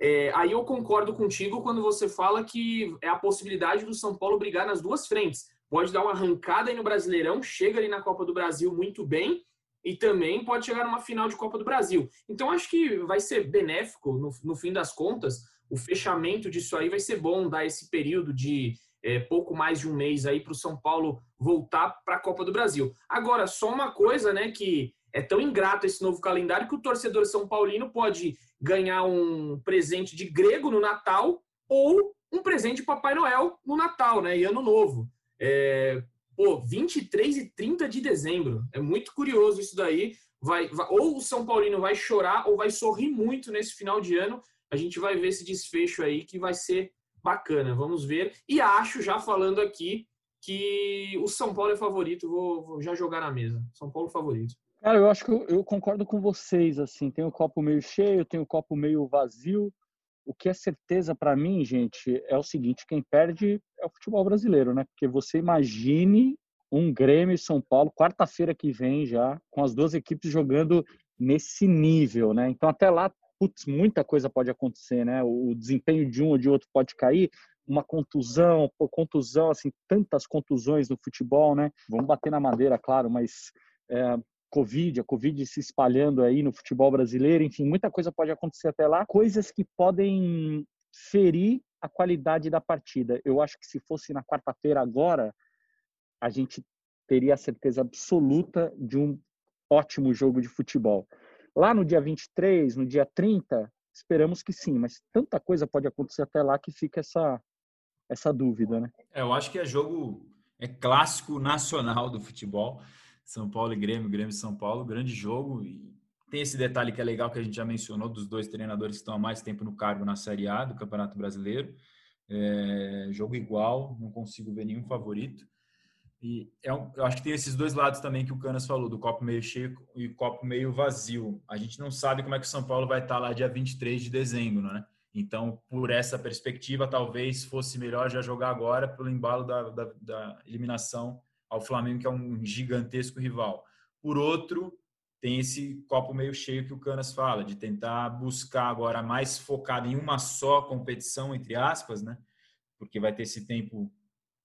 É, aí eu concordo contigo quando você fala que é a possibilidade do São Paulo brigar nas duas frentes. Pode dar uma arrancada aí no Brasileirão, chega ali na Copa do Brasil muito bem e também pode chegar numa final de Copa do Brasil. Então acho que vai ser benéfico, no, no fim das contas, o fechamento disso aí vai ser bom, dar esse período de é, pouco mais de um mês aí para o São Paulo voltar para a Copa do Brasil. Agora, só uma coisa, né, que é tão ingrato esse novo calendário que o torcedor São Paulino pode ganhar um presente de grego no Natal ou um presente de Papai Noel no Natal, né, e Ano Novo. É, pô, 23 e 30 de dezembro. É muito curioso isso daí. Vai, vai, ou o São Paulino vai chorar ou vai sorrir muito nesse final de ano. A gente vai ver esse desfecho aí que vai ser bacana, vamos ver. E acho, já falando aqui, que o São Paulo é favorito, vou, vou já jogar na mesa. São Paulo favorito. Cara, eu acho que eu, eu, concordo com vocês, assim, tem o copo meio cheio, tem o copo meio vazio. O que é certeza para mim, gente, é o seguinte, quem perde é o futebol brasileiro, né? Porque você imagine um Grêmio e São Paulo, quarta-feira que vem já, com as duas equipes jogando nesse nível, né? Então até lá putz, muita coisa pode acontecer, né? O desempenho de um ou de outro pode cair, uma contusão, por contusão, assim, tantas contusões no futebol, né? Vamos bater na madeira, claro, mas é, Covid, a Covid se espalhando aí no futebol brasileiro, enfim, muita coisa pode acontecer até lá, coisas que podem ferir a qualidade da partida. Eu acho que se fosse na quarta-feira agora, a gente teria a certeza absoluta de um ótimo jogo de futebol. Lá no dia 23, no dia 30, esperamos que sim, mas tanta coisa pode acontecer até lá que fica essa, essa dúvida, né? É, eu acho que é jogo, é clássico nacional do futebol. São Paulo e Grêmio, Grêmio e São Paulo, grande jogo. E tem esse detalhe que é legal que a gente já mencionou dos dois treinadores que estão há mais tempo no cargo na Série A do Campeonato Brasileiro. É, jogo igual, não consigo ver nenhum favorito. E é eu acho que tem esses dois lados também que o Canas falou, do copo meio cheio e copo meio vazio. A gente não sabe como é que o São Paulo vai estar lá dia 23 de dezembro, né? Então, por essa perspectiva, talvez fosse melhor já jogar agora pelo embalo da, da, da eliminação ao Flamengo, que é um gigantesco rival. Por outro, tem esse copo meio cheio que o Canas fala, de tentar buscar agora mais focado em uma só competição, entre aspas, né? Porque vai ter esse tempo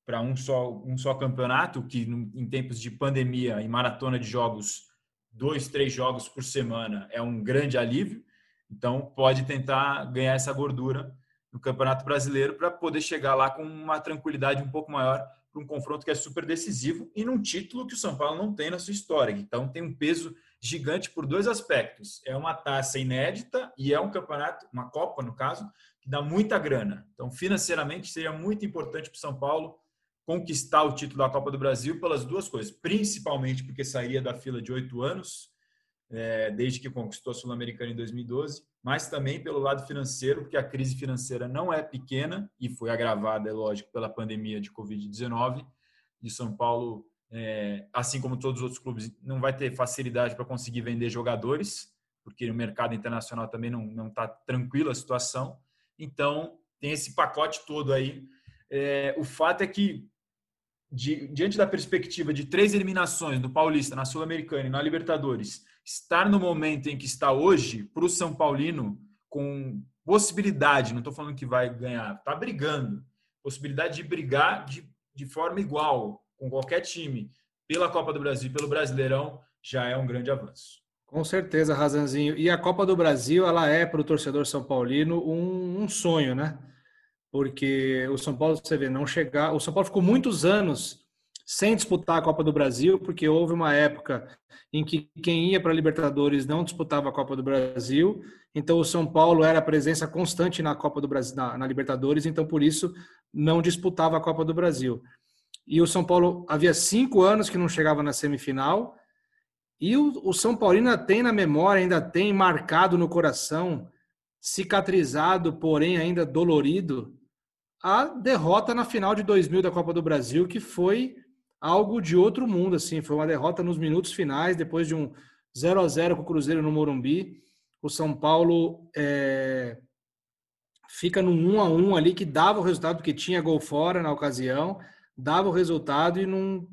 para um só, um só campeonato, que em tempos de pandemia e maratona de jogos, dois, três jogos por semana é um grande alívio. Então, pode tentar ganhar essa gordura no Campeonato Brasileiro para poder chegar lá com uma tranquilidade um pouco maior para um confronto que é super decisivo e num título que o São Paulo não tem na sua história. Então, tem um peso gigante por dois aspectos. É uma taça inédita e é um campeonato, uma Copa, no caso, que dá muita grana. Então, financeiramente, seria muito importante para o São Paulo conquistar o título da Copa do Brasil pelas duas coisas, principalmente porque sairia da fila de oito anos, é, desde que conquistou a Sul-Americana em 2012, mas também pelo lado financeiro, porque a crise financeira não é pequena e foi agravada, é lógico, pela pandemia de Covid-19. E São Paulo, é, assim como todos os outros clubes, não vai ter facilidade para conseguir vender jogadores, porque no mercado internacional também não está tranquila a situação. Então, tem esse pacote todo aí. É, o fato é que de, diante da perspectiva de três eliminações do Paulista na Sul-Americana e na Libertadores, estar no momento em que está hoje, para o São Paulino, com possibilidade, não estou falando que vai ganhar, está brigando, possibilidade de brigar de, de forma igual com qualquer time pela Copa do Brasil e pelo Brasileirão já é um grande avanço. Com certeza, Razanzinho. E a Copa do Brasil, ela é para o torcedor são paulino um, um, sonho, né? Porque o São Paulo, você vê, não chegar. O São Paulo ficou muitos anos sem disputar a Copa do Brasil, porque houve uma época em que quem ia para a Libertadores não disputava a Copa do Brasil. Então, o São Paulo era presença constante na Copa do Brasil, na, na Libertadores, então por isso não disputava a Copa do Brasil. E o São Paulo havia cinco anos que não chegava na semifinal. E o, o São Paulino ainda tem na memória, ainda tem marcado no coração, cicatrizado, porém ainda dolorido, a derrota na final de 2000 da Copa do Brasil, que foi algo de outro mundo, assim, foi uma derrota nos minutos finais, depois de um 0 a 0 com o Cruzeiro no Morumbi. O São Paulo é, fica num 1 a 1 ali que dava o resultado, porque tinha gol fora na ocasião, dava o resultado e num,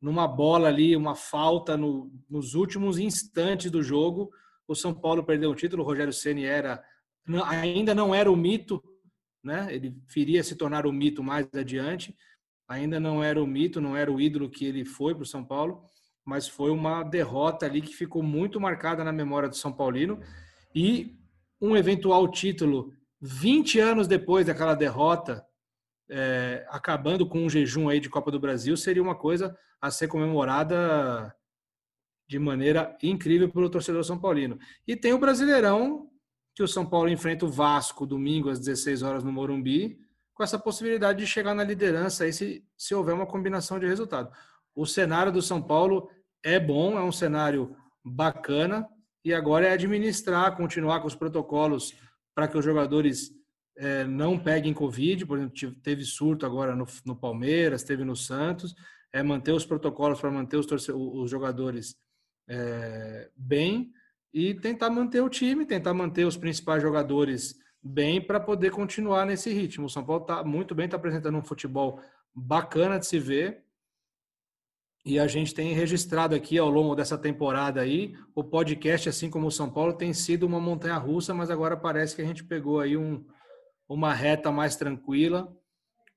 numa bola ali, uma falta no, nos últimos instantes do jogo, o São Paulo perdeu o título. O Rogério Ceni era ainda não era o mito, né? Ele viria se tornar o mito mais adiante. Ainda não era o mito, não era o ídolo que ele foi para o São Paulo, mas foi uma derrota ali que ficou muito marcada na memória do São Paulino e um eventual título 20 anos depois daquela derrota é, acabando com um jejum aí de Copa do Brasil, seria uma coisa a ser comemorada de maneira incrível pelo torcedor são paulino. E tem o Brasileirão, que o São Paulo enfrenta o Vasco domingo às 16 horas no Morumbi, com essa possibilidade de chegar na liderança aí se, se houver uma combinação de resultado. O cenário do São Paulo é bom, é um cenário bacana, e agora é administrar, continuar com os protocolos para que os jogadores é, não peguem Covid, por exemplo, teve surto agora no, no Palmeiras, teve no Santos, é manter os protocolos para manter os, os jogadores é, bem e tentar manter o time, tentar manter os principais jogadores bem para poder continuar nesse ritmo. O São Paulo está muito bem, está apresentando um futebol bacana de se ver. E a gente tem registrado aqui ao longo dessa temporada aí, o podcast, assim como o São Paulo, tem sido uma montanha russa, mas agora parece que a gente pegou aí um, uma reta mais tranquila,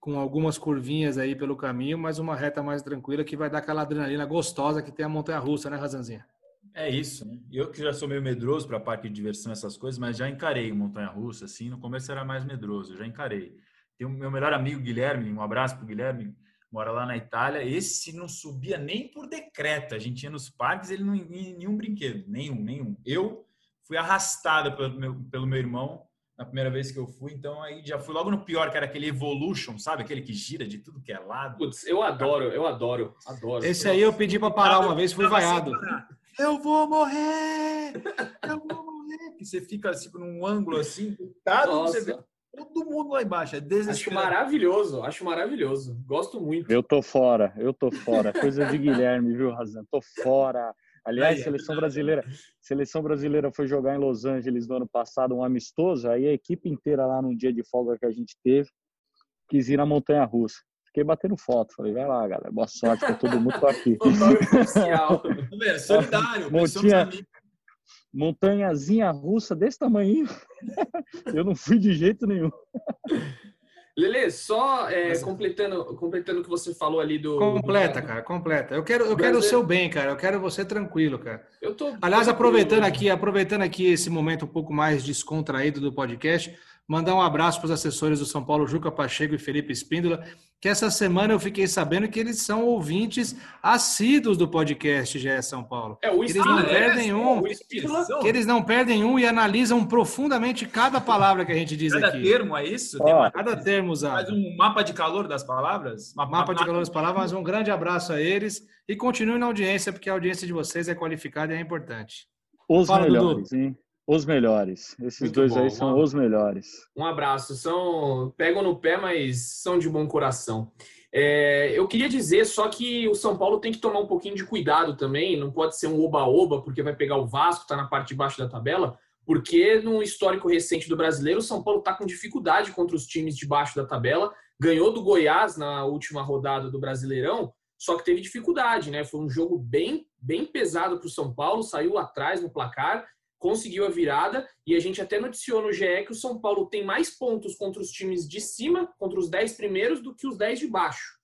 com algumas curvinhas aí pelo caminho, mas uma reta mais tranquila que vai dar aquela adrenalina gostosa que tem a montanha russa, né, Razanzinha? É isso, né? Eu que já sou meio medroso para parque de diversão, essas coisas, mas já encarei montanha russa, assim, no começo era mais medroso, já encarei. Tem o meu melhor amigo Guilherme, um abraço pro Guilherme, mora lá na Itália, esse não subia nem por decreto, a gente ia nos parques, ele não ia em nenhum brinquedo, nenhum, nenhum. Eu fui arrastado pelo meu, pelo meu irmão na primeira vez que eu fui, então aí já fui logo no pior, que era aquele Evolution, sabe? Aquele que gira de tudo que é lado. Putz, eu adoro, eu adoro, adoro. Esse aí eu pedi para parar uma vez, fui vaiado. Eu vou morrer! Eu vou morrer! Que você fica assim num ângulo assim, tá? você vê todo mundo lá embaixo, é Acho maravilhoso, acho maravilhoso. Gosto muito. Eu tô fora, eu tô fora. Coisa de Guilherme, viu, Razan? Tô fora. Aliás, aí, seleção brasileira, seleção brasileira foi jogar em Los Angeles no ano passado um amistoso, aí a equipe inteira lá num dia de folga que a gente teve quis ir na montanha russa. Fiquei batendo foto, falei, vai lá, galera, boa sorte para todo mundo tô aqui. Tá solidário, Montinha, montanhazinha russa desse tamanho. Eu não fui de jeito nenhum. Lele, só é, completando, completando o que você falou ali do. Completa, cara, completa. Eu quero, eu quero o seu bem, cara. Eu quero você tranquilo, cara. Eu tô. Aliás, aproveitando aqui, aproveitando aqui esse momento um pouco mais descontraído do podcast, mandar um abraço para os assessores do São Paulo, Juca Pacheco e Felipe Espíndola, que essa semana eu fiquei sabendo que eles são ouvintes assíduos do podcast GE São Paulo. É, o eles não é, perdem é, um, que eles não perdem um e analisam profundamente cada palavra que a gente diz cada aqui. Cada termo é isso? Ó, cada termo usado. Faz um mapa de calor das palavras? Mapa, mapa de calor das palavras, mas um grande abraço a eles e continue na audiência, porque a audiência de vocês é qualificada e é importante. Os Fala, melhores, Dudu. hein? Os melhores. Esses Muito dois bom. aí são um, os melhores. Um abraço. São pegam no pé, mas são de bom coração. É, eu queria dizer só que o São Paulo tem que tomar um pouquinho de cuidado também. Não pode ser um oba-oba, porque vai pegar o Vasco, está na parte de baixo da tabela. Porque no histórico recente do brasileiro, o São Paulo está com dificuldade contra os times de baixo da tabela. Ganhou do Goiás na última rodada do Brasileirão, só que teve dificuldade, né? Foi um jogo bem, bem pesado para o São Paulo, saiu atrás no placar conseguiu a virada e a gente até noticiou no GE que o São Paulo tem mais pontos contra os times de cima, contra os 10 primeiros, do que os 10 de baixo.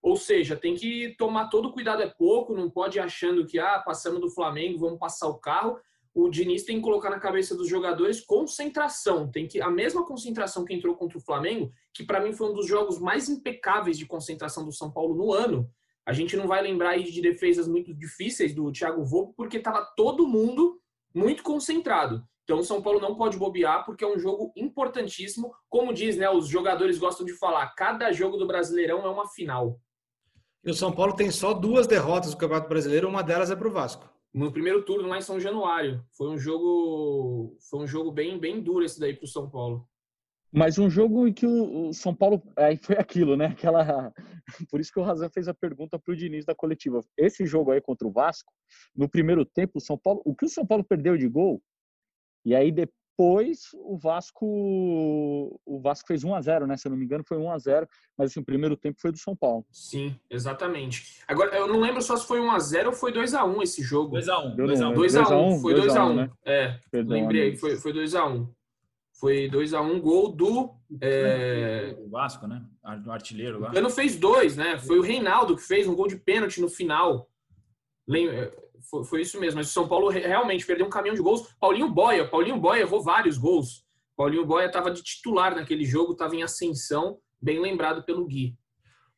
Ou seja, tem que tomar todo cuidado é pouco, não pode ir achando que, ah, passamos do Flamengo, vamos passar o carro. O Diniz tem que colocar na cabeça dos jogadores concentração. Tem que a mesma concentração que entrou contra o Flamengo, que para mim foi um dos jogos mais impecáveis de concentração do São Paulo no ano. A gente não vai lembrar aí de defesas muito difíceis do Thiago Volpe, porque estava todo mundo muito concentrado. Então o São Paulo não pode bobear porque é um jogo importantíssimo. Como diz, né, os jogadores gostam de falar, cada jogo do Brasileirão é uma final. E o São Paulo tem só duas derrotas no Campeonato Brasileiro, uma delas é para o Vasco. No primeiro turno lá em São Januário. Foi um jogo, foi um jogo bem, bem duro esse daí para o São Paulo. Mas um jogo em que o São Paulo aí foi aquilo, né? Aquela, por isso que o Razan fez a pergunta para o Diniz da coletiva. Esse jogo aí contra o Vasco, no primeiro tempo, o São Paulo, o que o São Paulo perdeu de gol? E aí depois o Vasco o Vasco fez 1 a 0 né? Se eu não me engano, foi 1 a 0 mas assim, o primeiro tempo foi do São Paulo. Sim, exatamente. Agora, eu não lembro só se foi 1 a 0 ou foi 2 a 1 esse jogo. 2 a 1 2 a 1 2 a 1 foi 2 a 1 né? É, Perdão, lembrei, foi, foi 2 a 1 Foi 2 a 1 gol do. É... O Vasco, né? Do artilheiro lá. O Cano fez dois, né? Foi o Reinaldo que fez um gol de pênalti no final. Foi, foi, isso mesmo. Mas o São Paulo realmente perdeu um caminhão de gols. Paulinho Boia, Paulinho Boia errou vários gols. Paulinho Boia estava de titular naquele jogo, estava em ascensão, bem lembrado pelo Gui.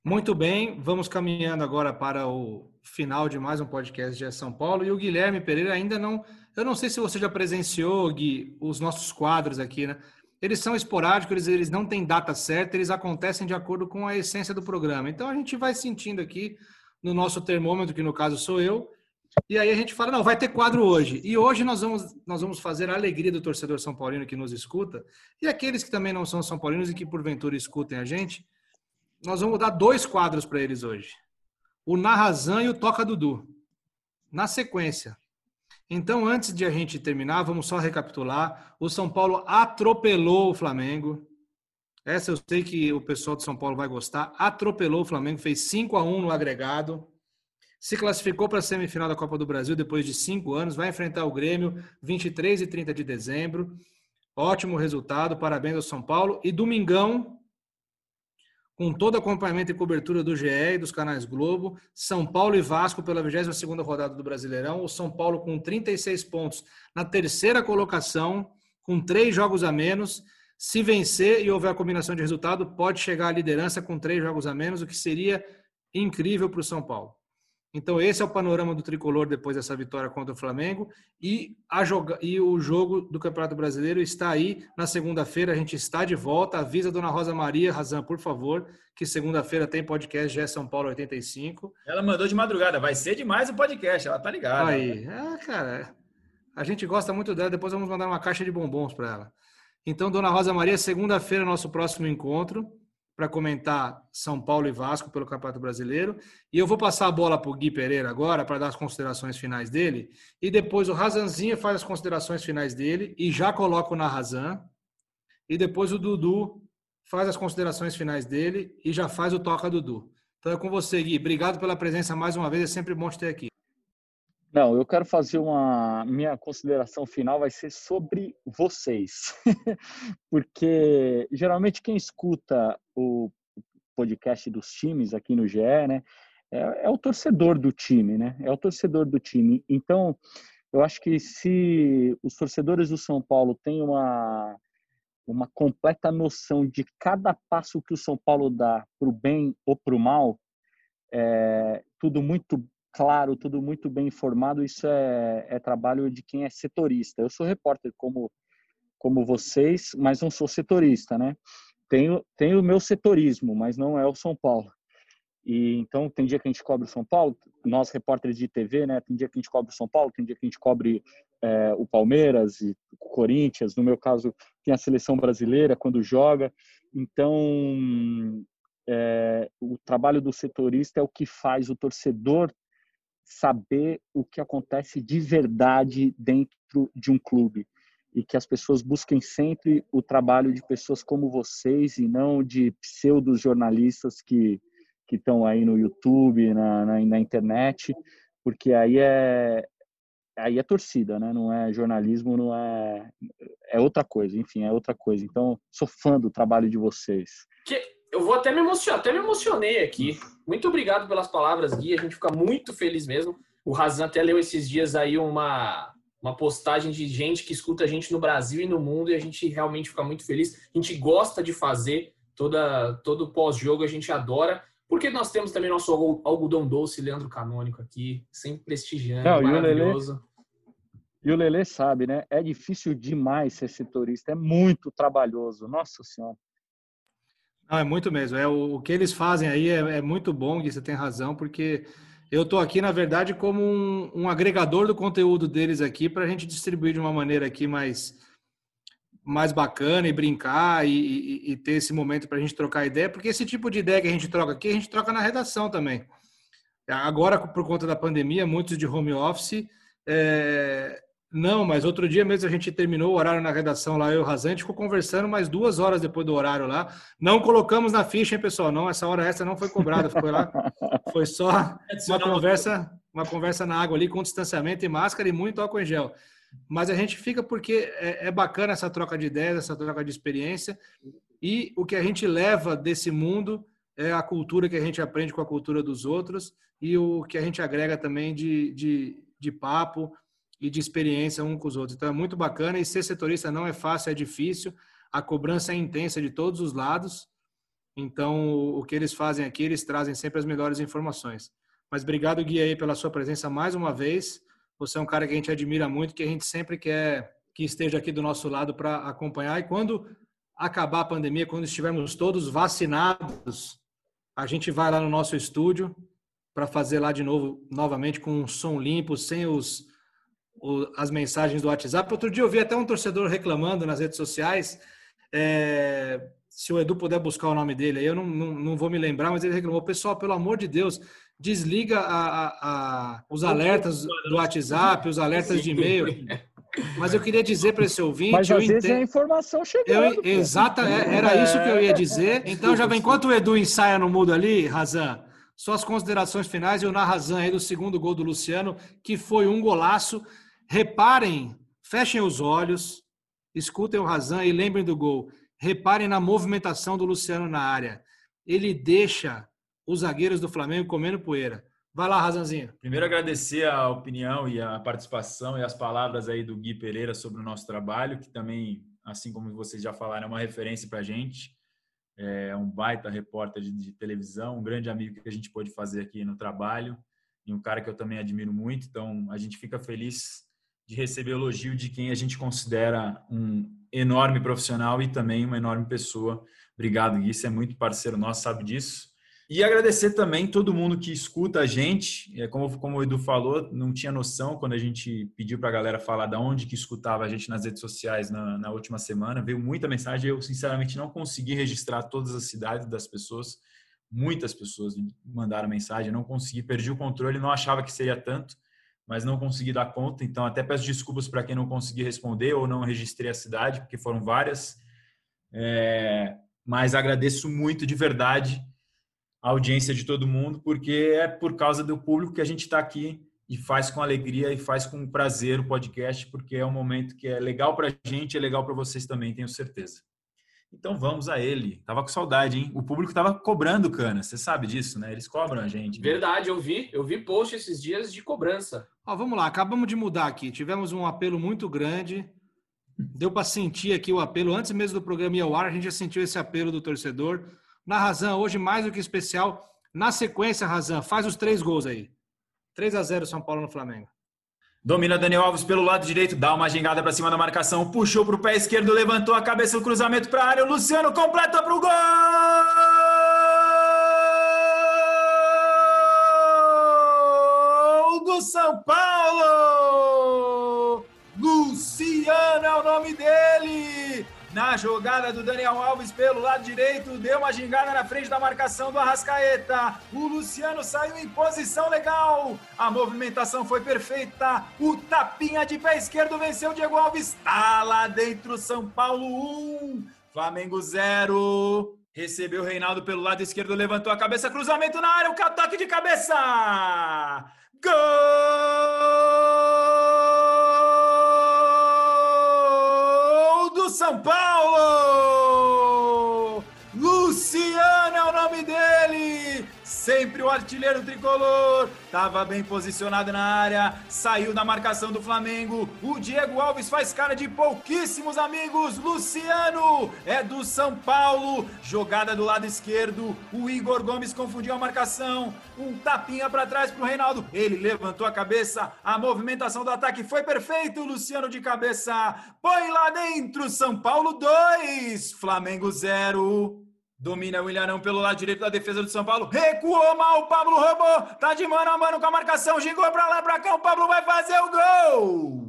Muito bem, vamos caminhando agora para o final de mais um podcast de São Paulo. E o Guilherme Pereira ainda não. Eu não sei se você já presenciou, Gui, os nossos quadros aqui, né? Eles são esporádicos, eles, eles não têm data certa, eles acontecem de acordo com a essência do programa. Então a gente vai sentindo aqui no nosso termômetro, que no caso sou eu, e aí a gente fala, não, vai ter quadro hoje. E hoje nós vamos, nós vamos fazer a alegria do torcedor São Paulino que nos escuta, e aqueles que também não são São Paulinos e que porventura escutem a gente, nós vamos dar dois quadros para eles hoje. O Narrazan e o Toca Dudu. Na sequência. Então, antes de a gente terminar, vamos só recapitular. O São Paulo atropelou o Flamengo. Essa eu sei que o pessoal de São Paulo vai gostar. Atropelou o Flamengo, fez 5 a 1 no agregado. Se classificou para a semifinal da Copa do Brasil depois de cinco anos. Vai enfrentar o Grêmio 23 e 30 de dezembro. Ótimo resultado, parabéns ao São Paulo. E domingão, com todo acompanhamento e cobertura do GE e dos canais Globo, São Paulo e Vasco pela 22ª rodada do Brasileirão. O São Paulo com 36 pontos na terceira colocação, com três jogos a menos se vencer e houver a combinação de resultado, pode chegar à liderança com três jogos a menos, o que seria incrível para o São Paulo. Então, esse é o panorama do tricolor depois dessa vitória contra o Flamengo. E, a joga... e o jogo do Campeonato Brasileiro está aí na segunda-feira. A gente está de volta. Avisa a dona Rosa Maria Razan, por favor, que segunda-feira tem podcast já é São Paulo 85. Ela mandou de madrugada. Vai ser demais o podcast, ela tá ligada. Aí, é, cara. A gente gosta muito dela. Depois vamos mandar uma caixa de bombons para ela. Então, Dona Rosa Maria, segunda-feira, nosso próximo encontro para comentar São Paulo e Vasco pelo Campeonato Brasileiro. E eu vou passar a bola para o Gui Pereira agora para dar as considerações finais dele. E depois o Razanzinho faz as considerações finais dele e já coloco na Razan. E depois o Dudu faz as considerações finais dele e já faz o toca Dudu. Então é com você, Gui. Obrigado pela presença mais uma vez. É sempre bom te ter aqui. Não, eu quero fazer uma. Minha consideração final vai ser sobre vocês. Porque geralmente quem escuta o podcast dos times aqui no GE, né, é, é, o torcedor do time, né? É o torcedor do time. Então, eu acho que se os torcedores do São Paulo têm uma, uma completa noção de cada passo que o São Paulo dá para o bem ou para o mal, é tudo muito claro, tudo muito bem informado, isso é, é trabalho de quem é setorista. Eu sou repórter como, como vocês, mas não sou setorista, né? Tenho, tenho o meu setorismo, mas não é o São Paulo. E então tem dia que a gente cobre o São Paulo, nós repórteres de TV, né? Tem dia que a gente cobre o São Paulo, tem dia que a gente cobre é, o Palmeiras e o Corinthians. No meu caso, tem a seleção brasileira quando joga. Então, é, o trabalho do setorista é o que faz o torcedor saber o que acontece de verdade dentro de um clube e que as pessoas busquem sempre o trabalho de pessoas como vocês e não de pseudos jornalistas que que estão aí no YouTube, na, na, na internet, porque aí é, aí é torcida, né? Não é jornalismo, não é é outra coisa. Enfim, é outra coisa. Então, sou fã do trabalho de vocês. Que eu vou até me emocionar, até me emocionei aqui. Muito obrigado pelas palavras, Gui. A gente fica muito feliz mesmo. O Razan até leu esses dias aí uma uma postagem de gente que escuta a gente no Brasil e no mundo e a gente realmente fica muito feliz. A gente gosta de fazer toda todo pós-jogo, a gente adora. Porque nós temos também nosso algodão doce, Leandro Canônico aqui, sempre prestigiando, Não, maravilhoso. E o Lele sabe, né? É difícil demais ser setorista, é muito trabalhoso. Nossa Senhora. Não, é muito mesmo. É, o, o que eles fazem aí é, é muito bom, você tem razão, porque eu estou aqui, na verdade, como um, um, agregador do conteúdo deles aqui para a gente distribuir de uma maneira aqui mais mais bacana e brincar e, e, e ter esse momento para a gente trocar ideia, porque esse tipo de ideia que a gente troca aqui, a gente troca na redação também. Agora, por conta da pandemia, muitos de home office. É... Não, mas outro dia mesmo a gente terminou o horário na redação lá, eu e o Razan, ficou conversando mais duas horas depois do horário lá. Não colocamos na ficha, hein, pessoal? Não, essa hora essa não foi cobrada, foi lá. Foi só uma conversa, uma conversa na água ali com distanciamento e máscara e muito álcool em gel mas a gente fica porque é, é, bacana essa troca de ideias, essa troca de experiência, e o que a gente leva desse mundo é a cultura que a gente aprende com a cultura dos outros e o que a gente agrega também de, de, de papo e de experiência um com os outros. Então é muito bacana e ser setorista não é fácil, é difícil, a cobrança é intensa de todos os lados. Então, o que eles fazem aqui, eles trazem sempre as melhores informações. Mas obrigado, Gui, aí, pela sua presença mais uma vez. Você é um cara que a gente admira muito, que a gente sempre quer que esteja aqui do nosso lado para acompanhar. E quando acabar a pandemia, quando estivermos todos vacinados, a gente vai lá no nosso estúdio para fazer lá de novo, novamente, com um som limpo, sem os, as mensagens do WhatsApp. Outro dia eu vi até um torcedor reclamando nas redes sociais. É, se o Edu puder buscar o nome dele aí, eu não, não, não vou me lembrar, mas ele reclamou: pessoal, pelo amor de Deus, desliga a, a, a, os alertas do WhatsApp, os alertas de e-mail. Mas eu queria dizer para esse ouvinte. Mas às vezes é a informação chegando. Eu, exata, é, era isso que eu ia dizer. Então, já vem, enquanto o Edu ensaia no mudo ali, Razan, suas considerações finais e o Narrazan aí do segundo gol do Luciano, que foi um golaço. Reparem, fechem os olhos, escutem o Razan e lembrem do gol. Reparem na movimentação do Luciano na área. Ele deixa os zagueiros do Flamengo comendo poeira. Vai lá, Razanzinho. Primeiro agradecer a opinião e a participação e as palavras aí do Gui Pereira sobre o nosso trabalho, que também, assim como vocês já falaram, é uma referência para a gente. É um baita repórter de, televisão, um grande amigo que a gente pôde fazer aqui no trabalho e um cara que eu também admiro muito. Então, a gente fica feliz de receber elogio de quem a gente considera um enorme profissional e também uma enorme pessoa. Obrigado, Gui. Você é muito parceiro nosso, sabe disso. E agradecer também todo mundo que escuta a gente. É, como, como o Edu falou, não tinha noção quando a gente pediu para a galera falar de onde que escutava a gente nas redes sociais na, na, última semana. Veio muita mensagem. Eu, sinceramente, não consegui registrar todas as cidades das pessoas. Muitas pessoas mandaram mensagem. Não consegui, perdi o controle. Não achava que seria tanto, mas não consegui dar conta. Então, até peço desculpas para quem não consegui responder ou não registrei a cidade, porque foram várias. É, mas agradeço muito de verdade a audiência de todo mundo, porque é por causa do público que a gente está aqui e faz com alegria e faz com prazer o podcast, porque é um momento que é legal para a gente, é legal para vocês também, tenho certeza. Então vamos a ele. Tava com saudade, hein? O público tava cobrando cana, você sabe disso, né? Eles cobram a gente. Né? Verdade, eu vi, eu vi post esses dias de cobrança. Ó, vamos lá, acabamos de mudar aqui. Tivemos um apelo muito grande. Deu para sentir aqui o apelo antes mesmo do programa ir ao ar, a gente já sentiu esse apelo do torcedor na Razan, hoje mais do que especial. Na sequência, Razan, faz os três gols aí. 3 a 0 São Paulo no Flamengo. Domina Daniel Alves pelo lado direito, dá uma gingada para cima da marcação, puxou para o pé esquerdo, levantou a cabeça, o cruzamento para a área, o Luciano completa para o gol! do São Paulo! Luciano é o nome dele! Na jogada do Daniel Alves pelo lado direito, deu uma gingada na frente da marcação do Arrascaeta. O Luciano saiu em posição legal. A movimentação foi perfeita. O tapinha de pé esquerdo venceu o Diego Alves. Tá lá dentro São Paulo 1, Flamengo 0. Recebeu o Reinaldo pelo lado esquerdo, levantou a cabeça, cruzamento na área, o ataque de cabeça. Gol! São Paulo! O artilheiro tricolor, estava bem posicionado na área, saiu da marcação do Flamengo. O Diego Alves faz cara de pouquíssimos amigos. Luciano é do São Paulo, jogada do lado esquerdo. O Igor Gomes confundiu a marcação, um tapinha para trás para o Reinaldo. Ele levantou a cabeça, a movimentação do ataque foi perfeito. Luciano de cabeça, põe lá dentro. São Paulo 2, Flamengo 0. Domina o Ilharão pelo lado direito da defesa do São Paulo. Recuou mal, o Pablo roubou. Tá de mano a mano com a marcação. Gingou pra lá, pra cá. O Pablo vai fazer o gol.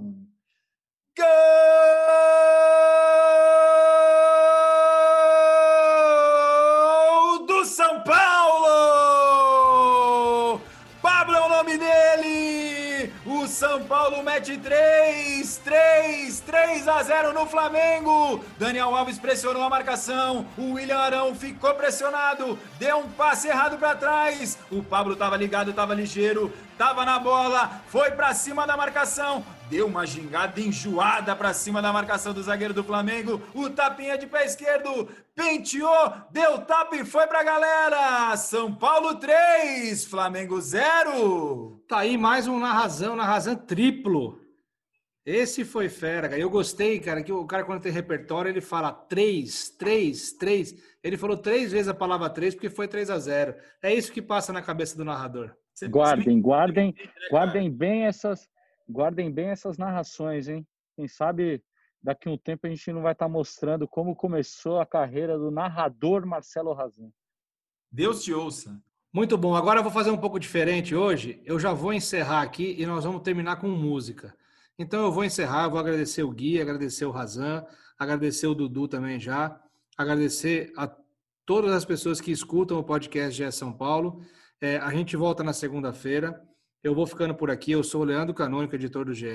Gol do São Paulo. Pablo é o nome dele. O São Paulo mete 3, 3, 3 a 0 no Flamengo. Daniel Alves pressionou a marcação. O William Arão ficou pressionado. Deu um passe errado para trás. O Pablo estava ligado, estava ligeiro, estava na bola, foi para cima da marcação. Deu uma gingada enjoada para cima da marcação do zagueiro do Flamengo. O tapinha de pé esquerdo penteou, deu tapa e foi pra galera. São Paulo 3, Flamengo 0. Tá aí mais um na razão, na razão triplo. Esse foi fera, cara. Eu gostei, cara, que o cara, quando tem repertório, ele fala três, três, três. Ele falou três vezes a palavra três porque foi 3 a 0 É isso que passa na cabeça do narrador. Guardem, guardem, guardem bem essas, guardem bem essas narrações, hein? Quem sabe daqui a um tempo a gente não vai estar mostrando como começou a carreira do narrador Marcelo Razan. Deus te ouça. Muito bom. Agora eu vou fazer um pouco diferente hoje. Eu já vou encerrar aqui e nós vamos terminar com música. Então eu vou encerrar, vou agradecer o Gui, agradecer o Razan, agradecer o Dudu também já, agradecer a todas as pessoas que escutam o podcast GE São Paulo. É, a gente volta na segunda-feira. Eu vou ficando por aqui. Eu sou o Leandro Canônico, editor do GE.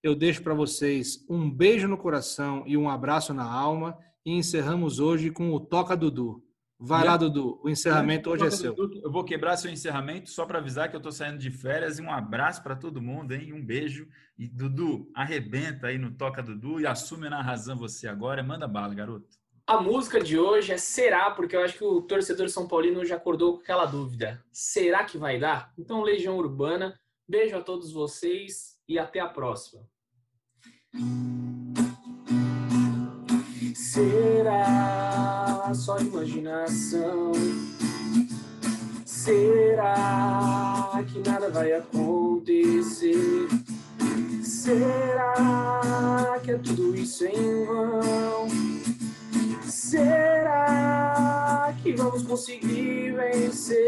Eu deixo para vocês um beijo no coração e um abraço na alma. E encerramos hoje com o Toca Dudu. Vai lá, Dudu. O encerramento hoje é seu. Eu vou quebrar seu encerramento só para avisar que eu estou saindo de férias. E um abraço para todo mundo, hein? Um beijo. E Dudu, arrebenta aí no Toca Dudu e assume na razão você agora. Manda bala, garoto. A música de hoje é Será, porque eu acho que o torcedor São Paulino já acordou com aquela dúvida. Será que vai dar? Então, Legião Urbana, beijo a todos vocês e até a próxima. Será só imaginação? Será que nada vai acontecer? Será que é tudo isso em vão? Será que vamos conseguir vencer?